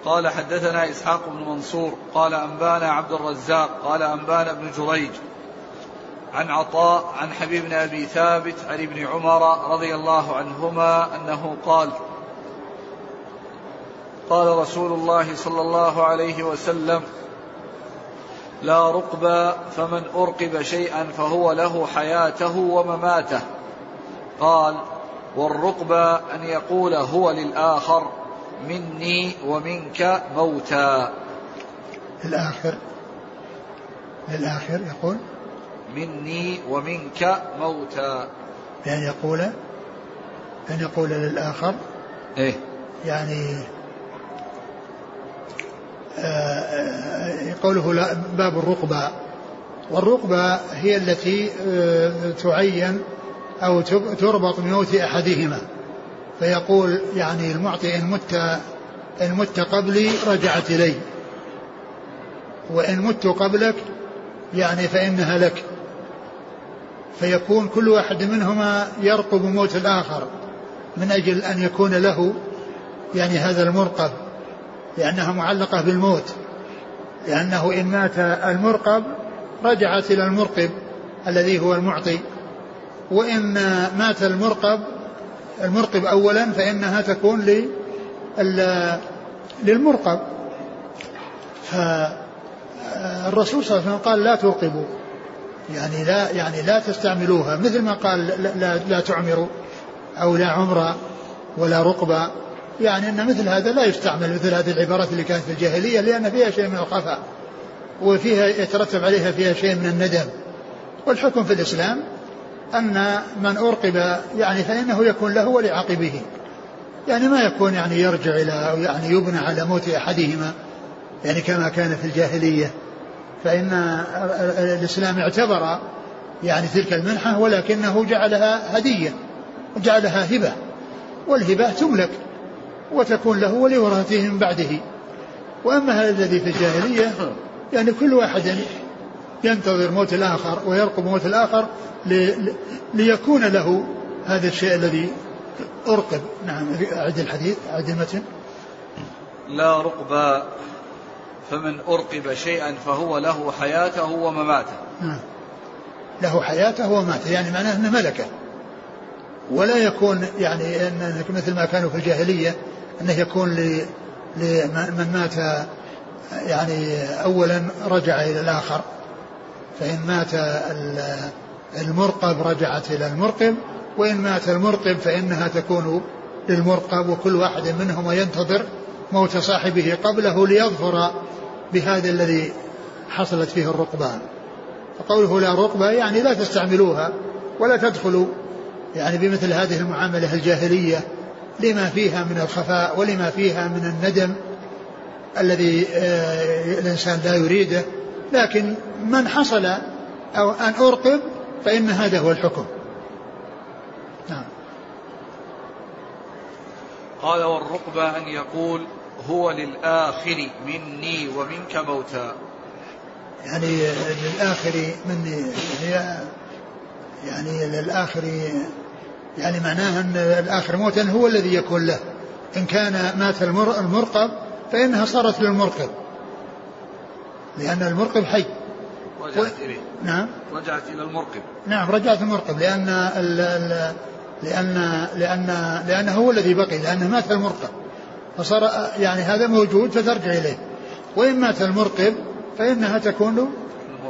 قال حدثنا إسحاق بن منصور قال أنبانا عبد الرزاق قال أنبانا ابن جريج. عن عطاء عن حبيب بن أبي ثابت عن ابن عمر رضي الله عنهما أنه قال قال رسول الله صلى الله عليه وسلم لا رقب فمن أرقب شيئا فهو له حياته ومماته. قال والرقب أن يقول هو للآخر مني ومنك موتا. للآخر للآخر يقول مني ومنك موتا. بأن يقول أن يقول للآخر إيه. يعني قوله باب الرقبة. والرقبة هي التي آه، تعين أو تربط بموت أحدهما. فيقول يعني المعطي إن مت إن مت قبلي رجعت إلي. وإن مت قبلك يعني فإنها لك. فيكون كل واحد منهما يرقب موت الآخر من أجل أن يكون له يعني هذا المرقب. لأنها معلقة بالموت لأنه إن مات المرقب رجعت إلى المرقب الذي هو المعطي. وإن مات المرقب المرقب أولا فإنها تكون للمرقب. فالرسول صلى الله عليه وسلم قال لا ترقبوا يعني لا يعني لا تستعملوها مثل ما قال لا, لا, لا تعمروا أو لا عمر ولا رقبة. يعني أن مثل هذا لا يستعمل مثل هذه العبارات اللي كانت في الجاهلية لأن فيها شيء من الخفاء وفيها يترتب عليها فيها شيء من الندم. والحكم في الإسلام أن من أرقب يعني فإنه يكون له ولعاقبه. يعني ما يكون يعني يرجع إلى أو يعني يبنى على موت أحدهما يعني كما كان في الجاهلية. فإن الإسلام اعتبر يعني تلك المنحة ولكنه جعلها هدية وجعلها هبة. والهبة تملك. وتكون له ولورثته من بعده. وأما هذا الذي في الجاهلية يعني كل واحد ينتظر موت الآخر ويرقب موت الآخر ليكون له هذا الشيء الذي أرقب. نعم أعد الحديث أعد المتن لا رقب فمن أرقب شيئا فهو له حياته ومماته. نعم. له حياته ومماته يعني معناه أنه ملكه. ولا يكون يعني مثل ما كانوا في الجاهلية أنه يكون لمن مات يعني أولا رجع إلى الآخر. فإن مات المرقب رجعت إلى المرقب وإن مات المرقب فإنها تكون للمرقب وكل واحد منهما ينتظر موت صاحبه قبله ليظفر بهذا الذي حصلت فيه الرقبان فقوله لا رقبة يعني لا تستعملوها ولا تدخلوا يعني بمثل هذه المعاملة الجاهلية. لما فيها من الخفاء ولما فيها من الندم الذي آه، الإنسان لا يريده. لكن من حصل أو أن أرقب فإن هذا هو الحكم. نعم. قال والرقبة أن يقول هو للآخر مني ومنك موتى. يعني للآخر مني يعني, يعني للآخر يعني معناها أن الآخر موتا هو الذي يكون له. إن كان مات المرقب فإنها صارت للمرقب. لأن المرقب حي. رجعت و... إليه. نعم. رجعت إلى المرقب. نعم رجعت المرقب. لأن ال... ال... لأن لأن لأنه هو الذي بقي لأنه مات المرقب. فصار يعني هذا موجود فترجع إليه. وإن مات المرقب فإنها تكون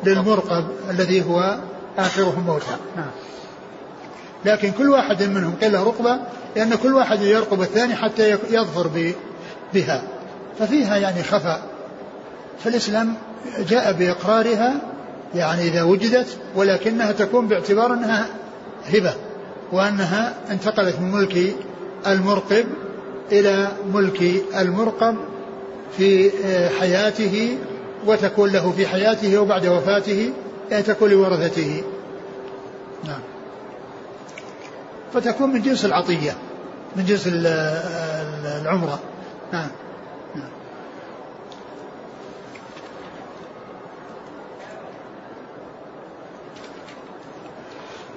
للمرقب. الذي هو آخرهم موتى نعم. لكن كل واحد منهم قيل له رقبة لأن كل واحد يرقب الثاني حتى يظفر بها. ففيها يعني خفاء. فالإسلام جاء بإقرارها يعني إذا وجدت ولكنها تكون باعتبار أنها هبة وأنها انتقلت من ملك المرقب إلى ملك المرقب في آه، حياته وتكون له في حياته وبعد وفاته يعني تكون لورثته نعم فتكون من جنس العطية من جنس العمرة. نعم.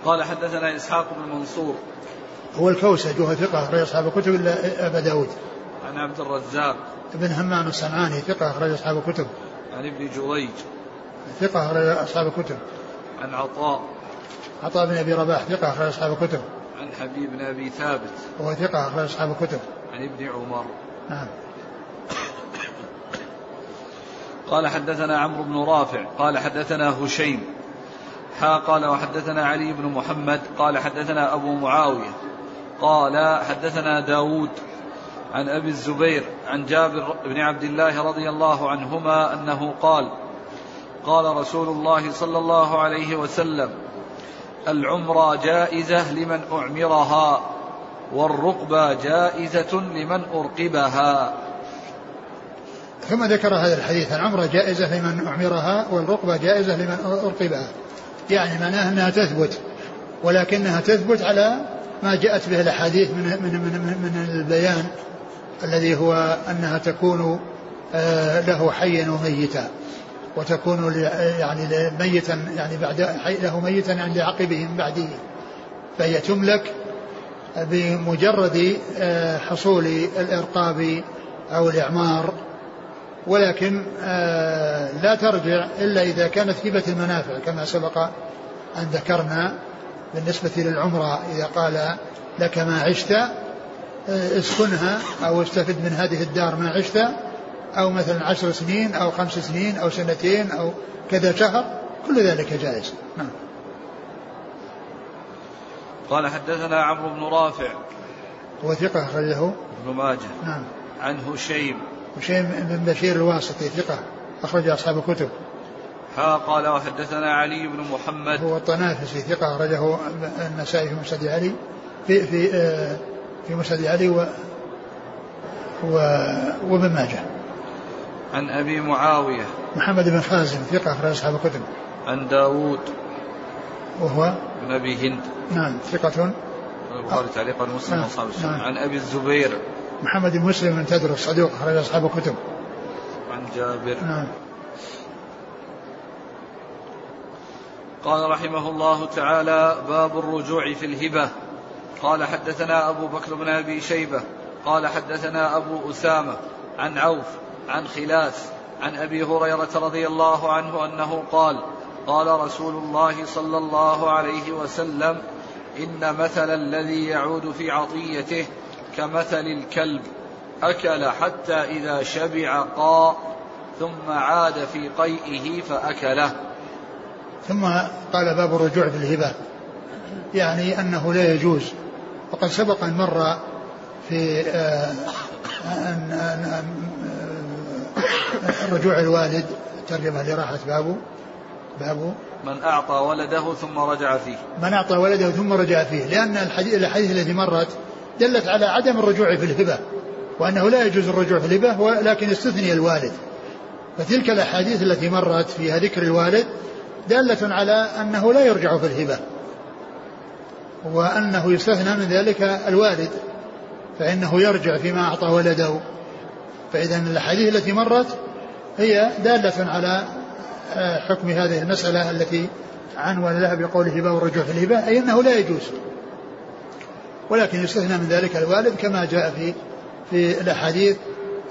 قال حدثنا إسحاق بن منصور. هو الكوسج وهو ثقة أخرج أصحاب الكتب إلا أبا داود. عن عبد الرزاق. ابن همام الصنعاني ثقة أخرج أصحاب الكتب. عن ابن جريج. ثقة أخرج أصحاب الكتب. عن عطاء. عطاء بن أبي رباح ثقة أخرج أصحاب الكتب. عن حبيب بن أبي ثابت. وهو ثقة أخرج أصحاب الكتب. عن ابن عمر. نعم. قال حدثنا عمرو بن رافع قال حدثنا هشيم. حا قال وحدثنا علي بن محمد قال حدثنا أبو معاوية. قال حدثنا داود عن أبي الزبير عن جابر بن عبد الله رضي الله عنهما أنه قال قال رسول الله صلى الله عليه وسلم العمرة جائزة لمن أعمرها والرقبة جائزة لمن أرقبها. ثم ذكر هذا الحديث العمرة جائزة لمن أعمرها والرقبة جائزة لمن أرقبها. يعني معناه أنها تثبت ولكنها تثبت على ما جاءت به الأحاديث من, من, من, من البيان الذي هو أنها تكون آه، له حيا وميتا. وتكون يعني ميتا يعني بعد له ميتا عند عقبه من بعده فهي تملك بمجرد آه، حصول الإرقاب أو الإعمار. ولكن آه، لا ترجع إلا إذا كانت هبة المنافع كما سبق أن ذكرنا بالنسبة للعمرة إذا قال لك ما عشت آه، اسكنها أو استفد من هذه الدار ما عشت. أو مثلا عشر سنين أو خمس سنين أو سنتين أو كذا شهر كل ذلك جائز. نعم. قال حدثنا عمرو بن رافع. هو ثقة أخرجه؟ ابن ماجه. نعم. عن هشيم. هشيم بن بشير الواسطي ثقة أخرج أصحاب الكتب. ها قال وحدثنا علي بن محمد. هو الطنافسي ثقة أخرجه النسائي في مسند علي في في آه، في مسند علي و وابن ماجه. عن أبي معاوية. محمد بن خازم ثقة أخرج أصحاب الكتب. عن داود وهو؟ بن أبي هند. نعم ثقة. البخاري تعليقا مسلم نعم. أصحاب السنة. نعم. عن أبي الزبير. محمد بن مسلم بن تدرس صدوق أخرج أصحاب الكتب. عن جابر. نعم. قال رحمه الله تعالى باب الرجوع في الهبة. قال حدثنا أبو بكر بن أبي شيبة. قال حدثنا أبو أسامة عن عوف عن خلاس عن أبي هريرة رضي الله عنه أنه قال قال رسول الله صلى الله عليه وسلم إن مثل الذي يعود في عطيته كمثل الكلب أكل حتى إذا شبع قاء ثم عاد في قيئه فأكله. ثم قال باب الرجوع في الهبة يعني أنه لا يجوز. وقد سبق أن مر في آه، أن رجوع الوالد الترجمة اللي راحت بابه بابه. من أعطى ولده ثم رجع فيه. من أعطى ولده ثم رجع فيه لأن الحديث, الحديث التي مرت دلت على عدم الرجوع في الهبة وأنه لا يجوز الرجوع في الهبة ولكن استثني الوالد. فتلك الأحاديث التي مرت فيها ذكر الوالد دالة على أنه لا يرجع في الهبة وأنه يستثنى من ذلك الوالد فإنه يرجع فيما أعطى ولده. فإذا الأحاديث التي مرت هي دالة على آه، حكم هذه المسألة التي عنون لها بقول الهبة والرجوع في الهبة أي أنه لا يجوز. ولكن يستثنى من ذلك الوالد كما جاء في في الأحاديث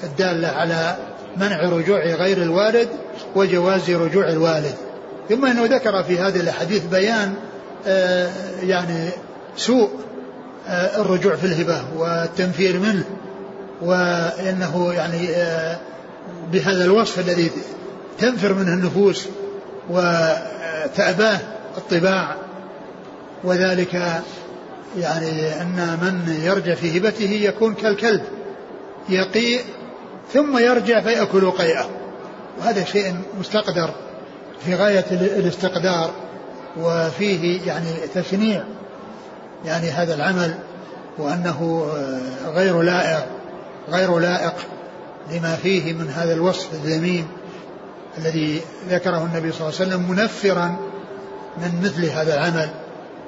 الدالة على منع رجوع غير الوالد وجواز رجوع الوالد. ثم إنه ذكر في هذه الأحاديث بيان آه، يعني سوء آه، الرجوع في الهبة والتنفير منه. وإنه يعني آه، بهذا الوصف الذي تنفر منه النفوس وتأباه الطباع. وذلك يعني أن من يرجع في هبته يكون كالكلب يقيء ثم يرجع فيأكل قيئة. وهذا شيء مستقدر في غاية الاستقدار وفيه يعني تشنيع يعني هذا العمل وأنه غير لائق. غير لائق لما فيه من هذا الوصف الذميم الذي ذكره النبي صلى الله عليه وسلم منفرا من مثل هذا العمل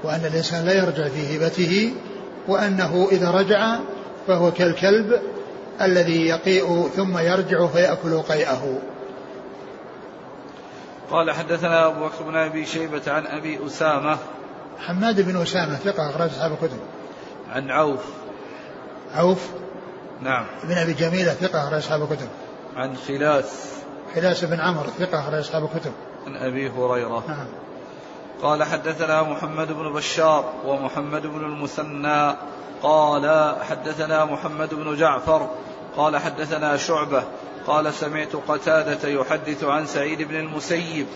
وأن الإنسان لا يرجع في هبته وأنه إذا رجع فهو كالكلب الذي يقيء ثم يرجع فيأكل قيئه. قال حدثنا أبو بكر بن أبي شيبة عن أبي أسامة. حماد بن أسامة ثقة أخرج أصحاب الكتب. عن عوف. عوف نعم. بن أبي جميلة ثقة أخرج أصحاب الكتب. عن خلاس خلاس بن عمرو ثقة أخرج أصحاب الكتب. عن أبي هريرة. نعم. قال حدثنا محمد بن بشار ومحمد بن المثنى. قال حدثنا محمد بن جعفر. قال حدثنا شعبة. قال سمعت قتادة يحدث عن سعيد بن المسيب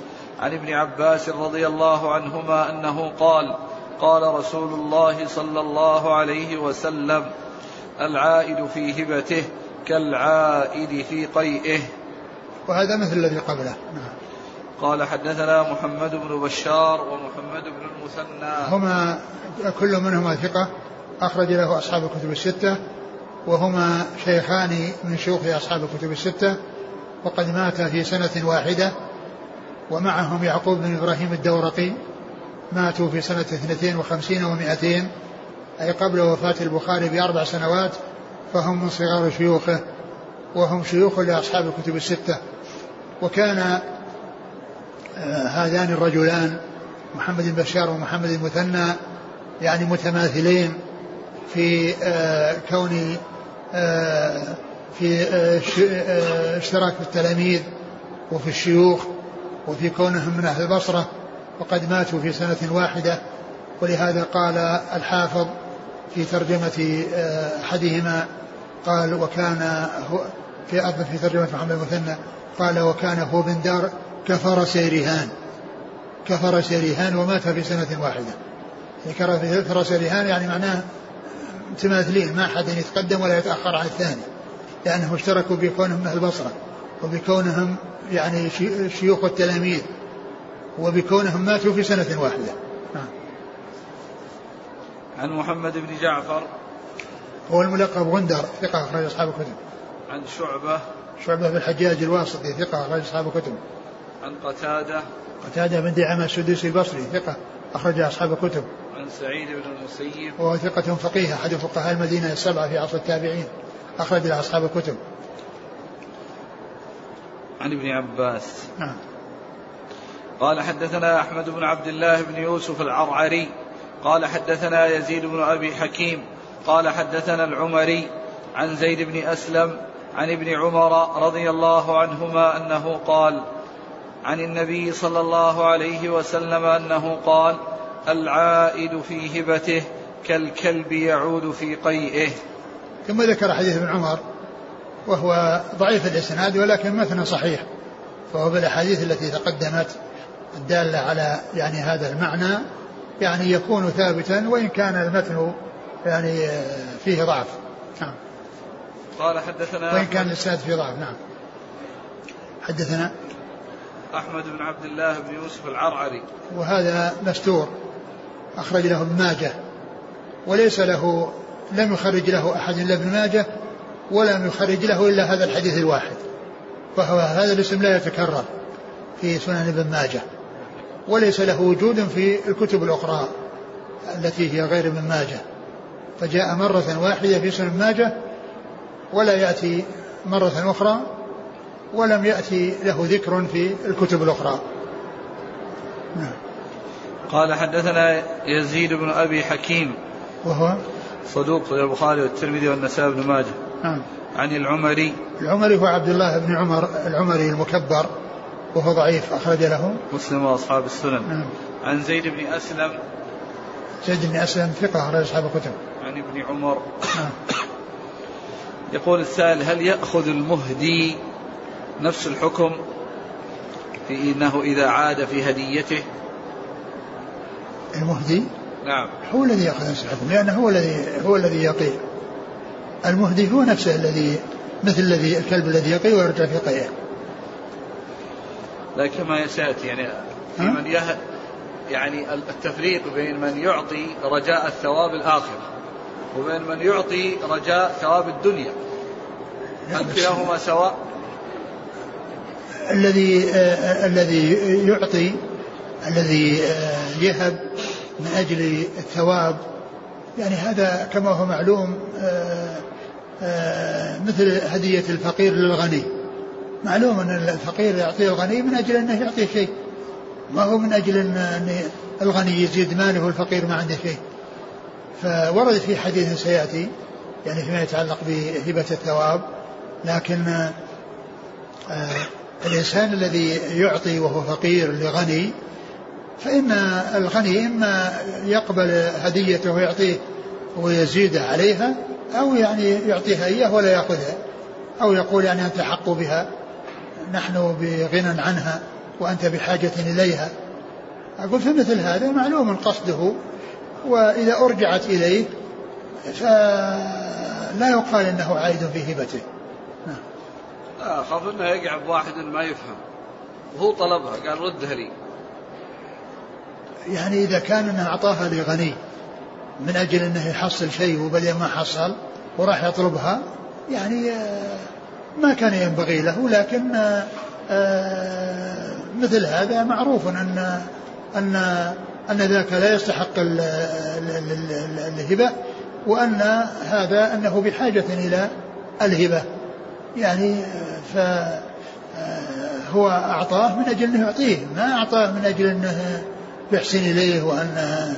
عن ابن عباس رضي الله عنهما أنه قال قال رسول الله صلى الله عليه وسلم العائد في هبته كالعائد في قيئه. وهذا مثل الذي قبله. نعم. قال حدثنا محمد بن بشار ومحمد بن المثنى. هما كل منهما ثقة أخرج له أصحاب الكتب الستة. وهما شيخان من شيوخ أصحاب الكتب الستة. وقد مات في سنة واحدة. ومعهم يعقوب بن إبراهيم الدورقي. ماتوا في سنة اثنتين وخمسين ومائتين. أي قبل وفاة البخاري بأربع سنوات فهم من صغار شيوخه وهم شيوخ لأصحاب الكتب الستة. وكان آه، هذان الرجلان محمد بن بشار ومحمد المثنى يعني متماثلين في آه، كون آه، في اشتراك في التلاميذ وفي الشيوخ وفي كونهم من أهل البصرة وقد ماتوا في سنة واحدة. ولهذا قال الحافظ في ترجمة أحدهما قال وكان هو في في ترجمة محمد المثنى قال وكان هو بن دار كفر سيرهان كفر سيرهان ومات في سنة واحدة يعني كفر سيرهان يعني معناه متماثلين ما أحد يتقدم ولا يتأخر عن الثاني لأنهم اشتركوا بكونهم من البصرة وبكونهم يعني شيوخ التلاميذ وبكونهم ماتوا في سنة واحدة. عن محمد بن جعفر. هو الملقب غندر ثقة أخرج أصحاب الكتب. عن شعبة. شعبة بن الحجاج الواسطي ثقة أخرج أصحاب الكتب. عن قتادة. قتادة بن دعامة السدوسي البصري ثقة أخرج أصحاب الكتب. عن سعيد بن المسيب. وهو ثقة فقيه أحد فقهاء المدينة السبعة في عصر التابعين أخرج له أصحاب الكتب. عن ابن عباس. نعم. قال حدثنا أحمد بن عبد الله بن يوسف العرعري. قال حدثنا يزيد بن أبي حكيم قال حدثنا العمري عن زيد بن أسلم عن ابن عمر رضي الله عنهما أنه قال عن النبي صلى الله عليه وسلم أنه قال العائد في هبته كالكلب يعود في قيئه. ثم ذكر حديث ابن عمر وهو ضعيف الإسناد ولكن متن صحيح فهو بالأحاديث التي تقدمت الدالة على يعني هذا المعنى يعني يكون ثابتا وإن كان المتن يعني فيه ضعف. نعم. قال حدثنا وإن كان الإسناد فيه ضعف نعم. حدثنا أحمد بن عبد الله بن يوسف العرعري. وهذا مستور أخرج له ابن ماجه وليس له لم يخرج له أحد إلا ابن ماجه ولم يخرج له إلا هذا الحديث الواحد فهو هذا الاسم لا يتكرر في سنن ابن ماجه. وليس له وجود في الكتب الأخرى التي هي غير ابن ماجه. فجاء مرة واحدة في سنن ماجه ولا يأتي مرة أخرى ولم يأتي له ذكر في الكتب الأخرى. نعم. قال حدثنا يزيد بن أبي حكيم وهو؟ صدوق البخاري والترمذي والنسائي بن ماجه. نعم. عن العمري. العمري هو عبد الله بن عمر العمري المكبر. وهو ضعيف أخرج له. مسلم وأصحاب السنن. نعم. عن زيد بن أسلم. زيد بن أسلم ثقة أخرج أصحاب الكتب. عن ابن عمر. نعم. يقول السائل هل يأخذ المهدي نفس الحكم في إنه إذا عاد في هديته؟ المهدي؟ نعم. هو الذي يأخذ نفس الحكم لأنه هو الذي هو الذي يقي. المهدي هو نفسه الذي مثل الذي الكلب الذي يقي ويرجع في قيئه لكن ما سيأتي يعني في من يه يعني التفريق بين من يعطي رجاء الثواب الآخرة وبين من يعطي رجاء ثواب الدنيا. هل كلاهما سواء؟ الذي آه الذي يعطي الذي آه يهب من أجل الثواب يعني هذا كما هو معلوم آه آه مثل هدية الفقير للغني. معلوم أن الفقير يعطي الغني من أجل أنه يعطيه شيء. ما هو من أجل ان الغني يزيد ماله والفقير ما عنده شيء. فورد في حديث سيأتي يعني فيما يتعلق بهبة الثواب لكن آه الإنسان الذي يعطي وهو فقير لغني فإن الغني إما يقبل هديته ويعطيه ويزيد عليها أو يعني يعطيها إياه ولا يأخذها أو يقول يعني أنت حق بها. نحن بغنى عنها وأنت بحاجة إليها. أقول في مثل هذا معلوم قصده وإذا أرجعت إليه فلا يقال أنه عائد في هبته. أخاف أنه يقع بواحد ما يفهم. وهو طلبها قال ردها لي. يعني إذا كان أنه أعطاها لغني من أجل أنه يحصل شيء وبعدين ما حصل وراح يطلبها يعني آه، ما كان ينبغي له لكن آه، آه، مثل هذا معروف أن أن أن ذاك لا يستحق الهبة وأن هذا أنه بحاجة إلى الهبة. يعني فهو أعطاه من أجل أنه يعطيه ما أعطاه من أجل أنه يحسن إليه وأنه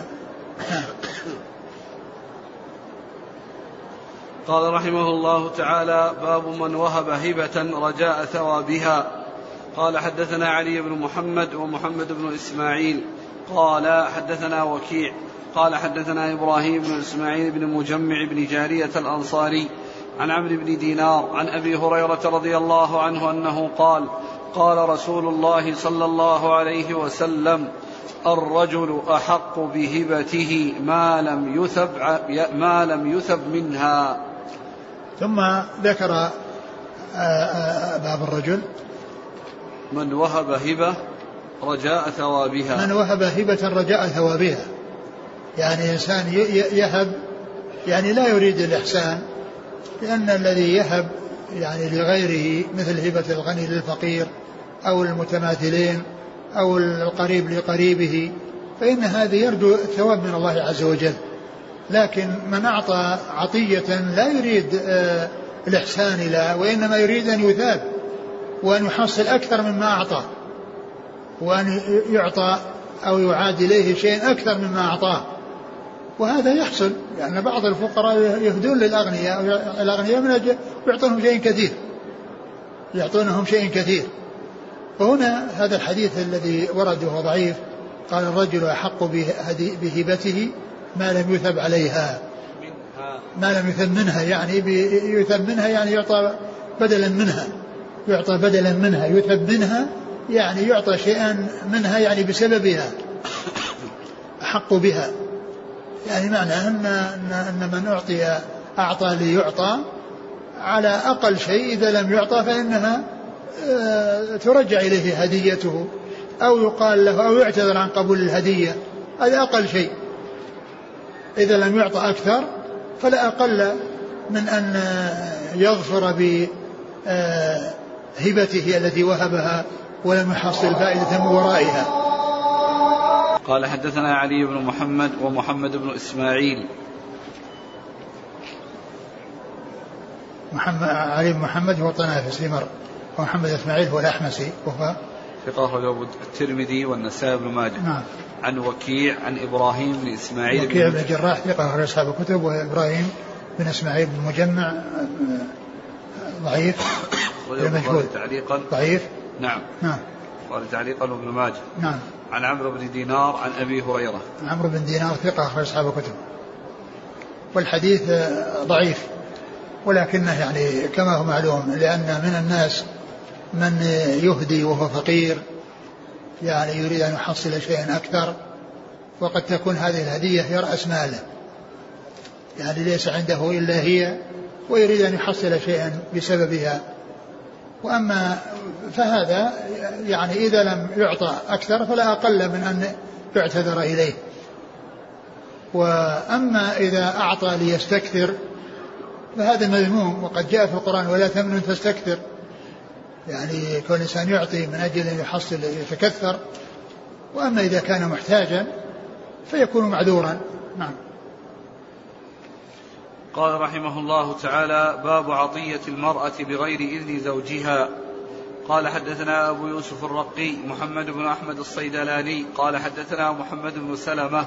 قال رحمه الله تعالى باب من وهب هبة رجاء ثوابها. قال حدثنا علي بن محمد ومحمد بن إسماعيل. قال حدثنا وكيع. قال حدثنا إبراهيم بن إسماعيل بن مجمع بن جارية الأنصاري عن عمرو بن دينار عن أبي هريرة رضي الله عنه أنه قال قال رسول الله صلى الله عليه وسلم الرجل أحق بهبته ما لم يثب ما لم يثب منها. ثم ذكر آه، آه، باب الرجل. من وهب هبة رجاء ثوابها. من وهب هبة رجاء ثوابها. يعني إنسان يهب يعني لا يريد الإحسان لأن الذي يهب يعني لغيره مثل هبة الغني للفقير أو المتماثلين أو القريب لقريبه فإن هذا يرجو الثواب من الله عز وجل. لكن من أعطى عطية لا يريد آه، الإحسان إلى وإنما يريد أن يثاب وأن يحصل أكثر مما أعطى وأن يعطى أو يعاد إليه شيء أكثر مما أعطاه. وهذا يحصل لأن يعني بعض الفقراء يهدون للأغنياء الأغنياء من أجل يعطونهم شيء كثير يعطونهم شيء كثير. وهنا هذا الحديث الذي ورد وهو ضعيف قال الرجل أحق بهبته ما لم يثب عليها. ما لم يثب منها يعني يثب منها يعني يعطى بدلا منها. يعطى بدلا منها. يثب منها يعني يعطى شيئا منها يعني بسببها. أحق بها. يعني معنى أن أن من أعطي أعطى ليعطى على أقل شيء إذا لم يعطى فإنها آه، ترجع إليه هديته. أو يقال له أو يعتذر عن قبول الهدية. هذا أقل شيء. إذا لم يعطى أكثر فلا أقل من أن يظفر بهبته التي وهبها ولم يحصل فائدة من ورائها. قال حدثنا علي بن محمد ومحمد بن إسماعيل. محمد علي بن محمد هو طنافسي مر ومحمد إسماعيل هو الأحمسي وهو ثقة أخرجه الترمذي والنسائي بن ماجه. نعم. عن وكيع عن إبراهيم بن إسماعيل وكيع بن الجراح ثقة أخرج أصحاب الكتب وإبراهيم بن إسماعيل بن مجمع ضعيف. مجهول. تعليقا. ضعيف. نعم. نعم. قال تعليقا ابن ماجه. نعم. عن عمرو بن دينار عن أبي هريرة. عمرو بن دينار ثقة أخرج أصحاب الكتب. والحديث ضعيف. ولكنه يعني كما هو معلوم لأن من الناس من يهدي وهو فقير يعني يريد أن يحصل شيئا أكثر وقد تكون هذه الهدية هي رأس ماله. يعني ليس عنده إلا هي ويريد أن يحصل شيئا بسببها. وأما فهذا يعني إذا لم يعطى أكثر فلا أقل من أن يعتذر إليه. وأما إذا أعطى ليستكثر فهذا مذموم وقد جاء في القرآن ولا تمنن تستكثر يعني كون الإنسان يعطي من أجل أن يحصل يتكثر وأما إذا كان محتاجا فيكون معذورا. نعم. قال رحمه الله تعالى باب عطية المرأة بغير إذن زوجها. قال حدثنا أبو يوسف الرقي محمد بن أحمد الصيدلاني. قال حدثنا محمد بن سلمة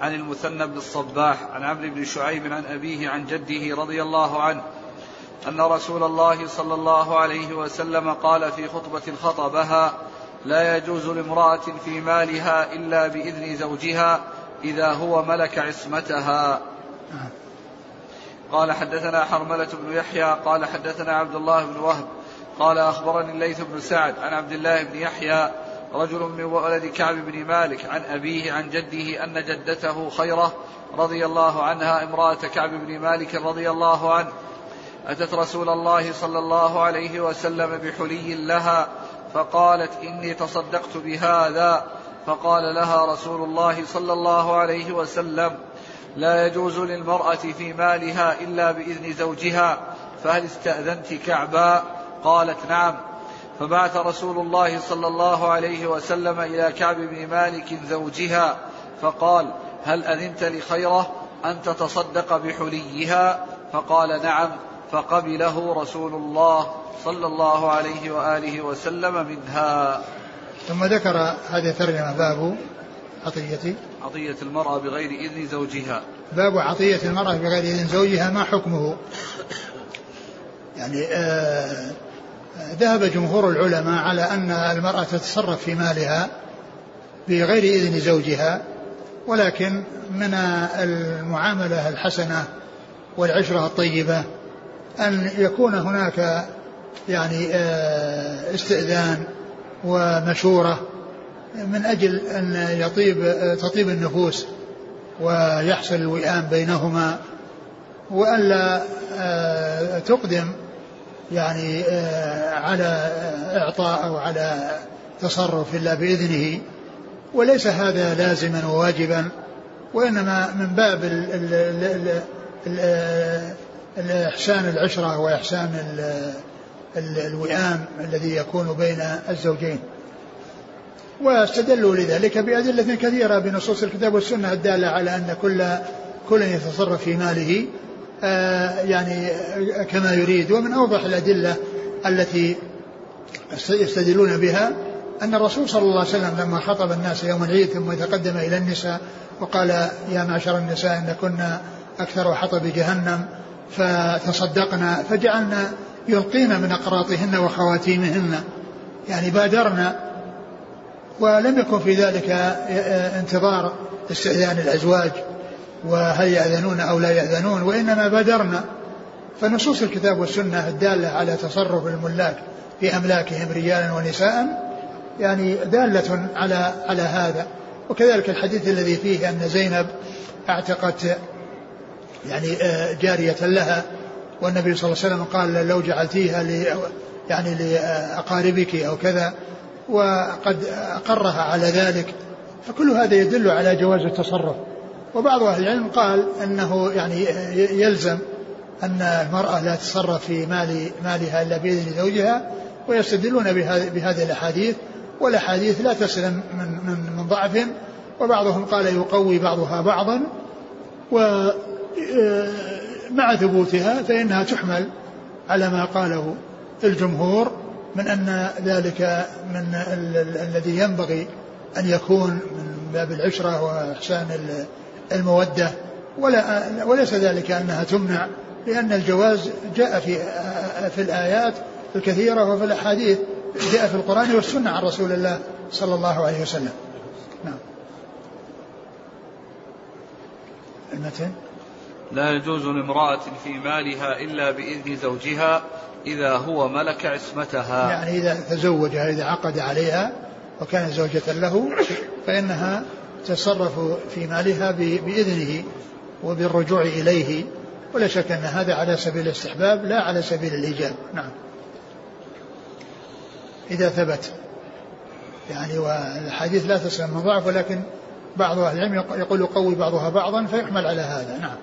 عن المثنى بن الصباح عن عمرو بن شعيب عن أبيه عن جده رضي الله عنه أن رسول الله صلى الله عليه وسلم قال في خطبة خطبها لا يجوز لامرأة في مالها إلا بإذن زوجها إذا هو ملك عصمتها. قال حدثنا حرملة بن يحيى قال حدثنا عبد الله بن وهب قال أخبرني الليث بن سعد عن عبد الله بن يحيى رجل من ولد كعب بن مالك عن أبيه عن جده أن جدته خيرة رضي الله عنها امرأة كعب بن مالك رضي الله عنه أتت رسول الله صلى الله عليه وسلم بحلي لها فقالت إني تصدقت بهذا. فقال لها رسول الله صلى الله عليه وسلم لا يجوز للمرأة في مالها إلا بإذن زوجها فهل استأذنت كعبا؟ قالت نعم. فبعث رسول الله صلى الله عليه وسلم إلى كعب بن مالك زوجها فقال هل أذنت لخيرة أن تتصدق بحليها؟ فقال نعم. فقبله رسول الله صلى الله عليه وآله وسلم منها. ثم ذكر هذه الترجمة باب عطية. عطية المرأة بغير إذن زوجها. باب عطية المرأة بغير إذن زوجها ما حكمه؟ يعني آه ذهب جمهور العلماء على أن المرأة تتصرف في مالها بغير إذن زوجها ولكن من المعاملة الحسنة والعشرة الطيبة أن يكون هناك يعني آه، استئذان ومشورة من أجل أن يطيب تطيب النفوس ويحصل الوئام بينهما وألا آه، تقدم يعني آه، على إعطاء أو على تصرف إلا بإذنه. وليس هذا لازما وواجبا وإنما من باب ال ال ال ال الإحسان العشرة وإحسان الوئام الذي يكون بين الزوجين. واستدلوا لذلك بأدلة كثيرة بنصوص الكتاب والسنة الدالة على أن كل كل يتصرف في ماله آه، يعني كما يريد. ومن أوضح الأدلة التي يستدلون بها أن الرسول صلى الله عليه وسلم لما خطب الناس يوم العيد ثم تقدم إلى النساء وقال يا معشر النساء إن كنا أكثر حطب جهنم. فتصدقنا فجعلنا يلقين من أقراطهن وخواتيمهن. يعني بادرنا ولم يكن في ذلك انتظار استئذان الأزواج وهل يأذنون أو لا يأذنون وإنما بادرنا. فنصوص الكتاب والسنة الدالة على تصرف الملاك في أملاكهم رجالا ونساء يعني دالة على على هذا. وكذلك الحديث الذي فيه أن زينب أعتقت يعني آه، جارية لها. والنبي صلى الله عليه وسلم قال لو جعلتيها يعني لأقاربك أو كذا وقد أقرها على ذلك. فكل هذا يدل على جواز التصرف. وبعض أهل العلم قال أنه يعني يلزم أن المرأة لا تتصرف في مال مالها إلا بإذن زوجها ويستدلون بهذه الأحاديث. والأحاديث لا تسلم من من من ضعف وبعضهم قال يقوي بعضها بعضا. ومع ثبوتها فإنها تحمل على ما قاله الجمهور من أن ذلك من الذي ينبغي أن يكون من باب العشرة وإحسان المودة. ولا وليس ذلك أنها تمنع لأن الجواز جاء في في الآيات الكثيرة وفي الأحاديث جاء في القرآن والسنة عن رسول الله صلى الله عليه وسلم. نعم. المتن؟ لا يجوز لامرأة في مالها إلا بإذن زوجها إذا هو ملك عصمتها. يعني إذا تزوجها إذا عقد عليها وكانت زوجة له فإنها تتصرف في مالها بإذنه وبالرجوع إليه. ولا شك أن هذا على سبيل الاستحباب لا على سبيل الإيجاب. نعم. إذا ثبت. يعني والحديث لا تسلم من ضعف ولكن بعض أهل العلم يقول يقوي بعضها بعضا فيحمل على هذا. نعم.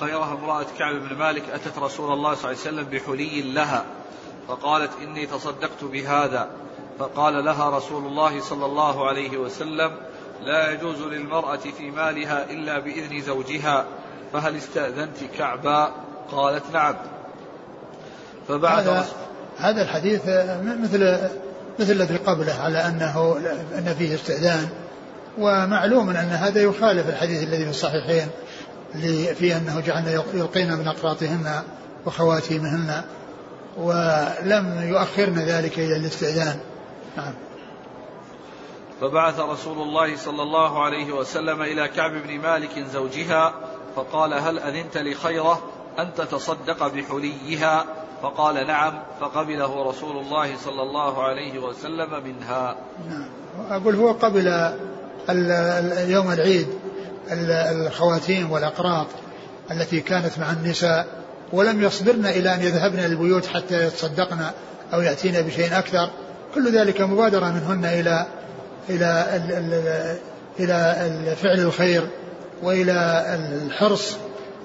خيرها امرأة كعب بن مالك أتت رسول الله صلى الله عليه وسلم بحلي لها فقالت إني تصدقت بهذا. فقال لها رسول الله صلى الله عليه وسلم لا يجوز للمرأة في مالها إلا بإذن زوجها فهل استأذنت كعبا؟ قالت نعم. فبعد هذا, هذا الحديث مثل مثل الذي قبله على أنه أن فيه استئذان ومعلوم أن هذا يخالف الحديث الذي في الصحيحين. في أنه جعلنا يلقين من أقراطهن وخواتيمهن ولم يؤخرن ذلك إلى الاستئذان. نعم. فبعث رسول الله صلى الله عليه وسلم إلى كعب بن مالك زوجها فقال هل أذنت لخيرة أن تتصدق بحليها؟ فقال نعم فقبله رسول الله صلى الله عليه وسلم منها. نعم. أقول هو قبل يوم العيد. الخواتيم والأقراط التي كانت مع النساء ولم يصبرن إلى أن يذهبن البيوت حتى يتصدقن أو يأتين بشيء أكثر. كل ذلك مبادرة منهن إلى إلى إلى فعل الخير وإلى الحرص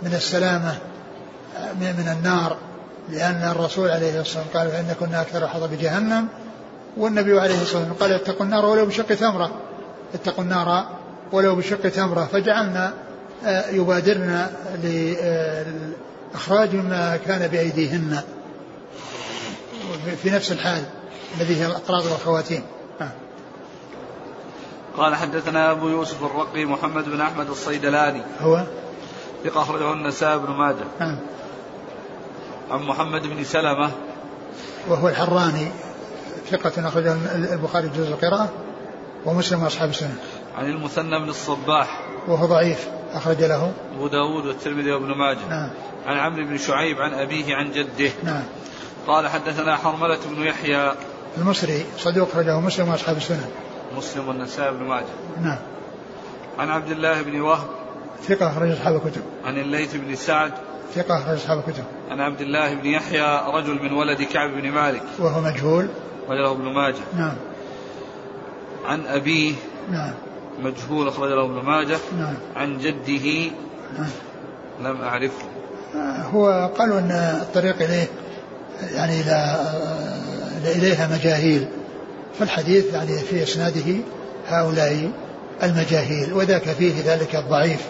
من السلامة من النار لأن الرسول عليه الصلاة والسلام قال فإن كنا أكثر حظا بجهنم. والنبي عليه الصلاة والسلام قال اتقوا النار ولو بشق تمرة اتقوا النار ولو بشق تمرة فجعلنا آه، يبادرن لإخراج ما كان بأيديهن. في نفس الحال الذي هي الأقراض والخواتيم. آه. قال حدثنا أبو يوسف الرقي محمد بن أحمد الصيدلاني. هو؟ ثقة أخرجه النسائي بن ماجه. نعم عن محمد بن سلمة. وهو الحراني ثقة أخرجه البخاري جزء القراءة ومسلم وأصحاب السنة. عن المثنى بن الصباح. وهو ضعيف أخرج له. أبو داود والترمذي وابن ماجه. نعم. عن عمرو بن شعيب عن أبيه عن جده. نعم. قال حدثنا حرملة بن يحيى. المصري صدوق أخرجه مسلم وأصحاب السنة مسلم والنسائي بن ماجه. نعم. عن عبد الله بن وهب. ثقة أخرج أصحاب الكتب. عن الليث بن سعد. ثقة أخرج أصحاب الكتب. عن عبد الله بن يحيى رجل من ولد كعب بن مالك. وهو مجهول. وله ابن ماجه. نعم. عن أبيه. نعم. مجهول أخرج له ابن ماجه نعم. عن جده نعم. لم أعرفه. هو قالوا أن الطريق إليه يعني إلى إليها مجاهيل. فالحديث يعني في إسناده هؤلاء المجاهيل وذاك فيه ذلك الضعيف.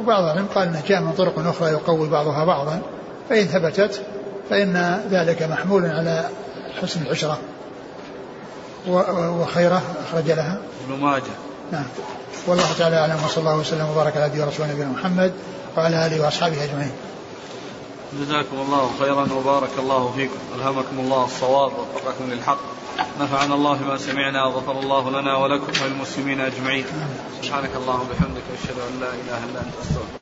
وبعضهم قال إنه جاء من طرق أخرى يقوي بعضها بعضا فإن ثبتت فإن ذلك محمول على حسن العشرة. وخيرة أخرج لها. ابن ماجه. نعم. والله تعالى أعلم وصلى الله وسلم وبارك على نبينا ورسوله نبينا محمد وعلى آله وأصحابه أجمعين. جزاكم الله خيرا وبارك الله فيكم. ألهمكم الله الصواب ووفقكم للحق. نفعنا الله ما سمعنا وغفر الله لنا ولكم وللمسلمين أجمعين. سبحانك اللهم وبحمدك أشهد أن لا إله إلا أنت أستغفرك.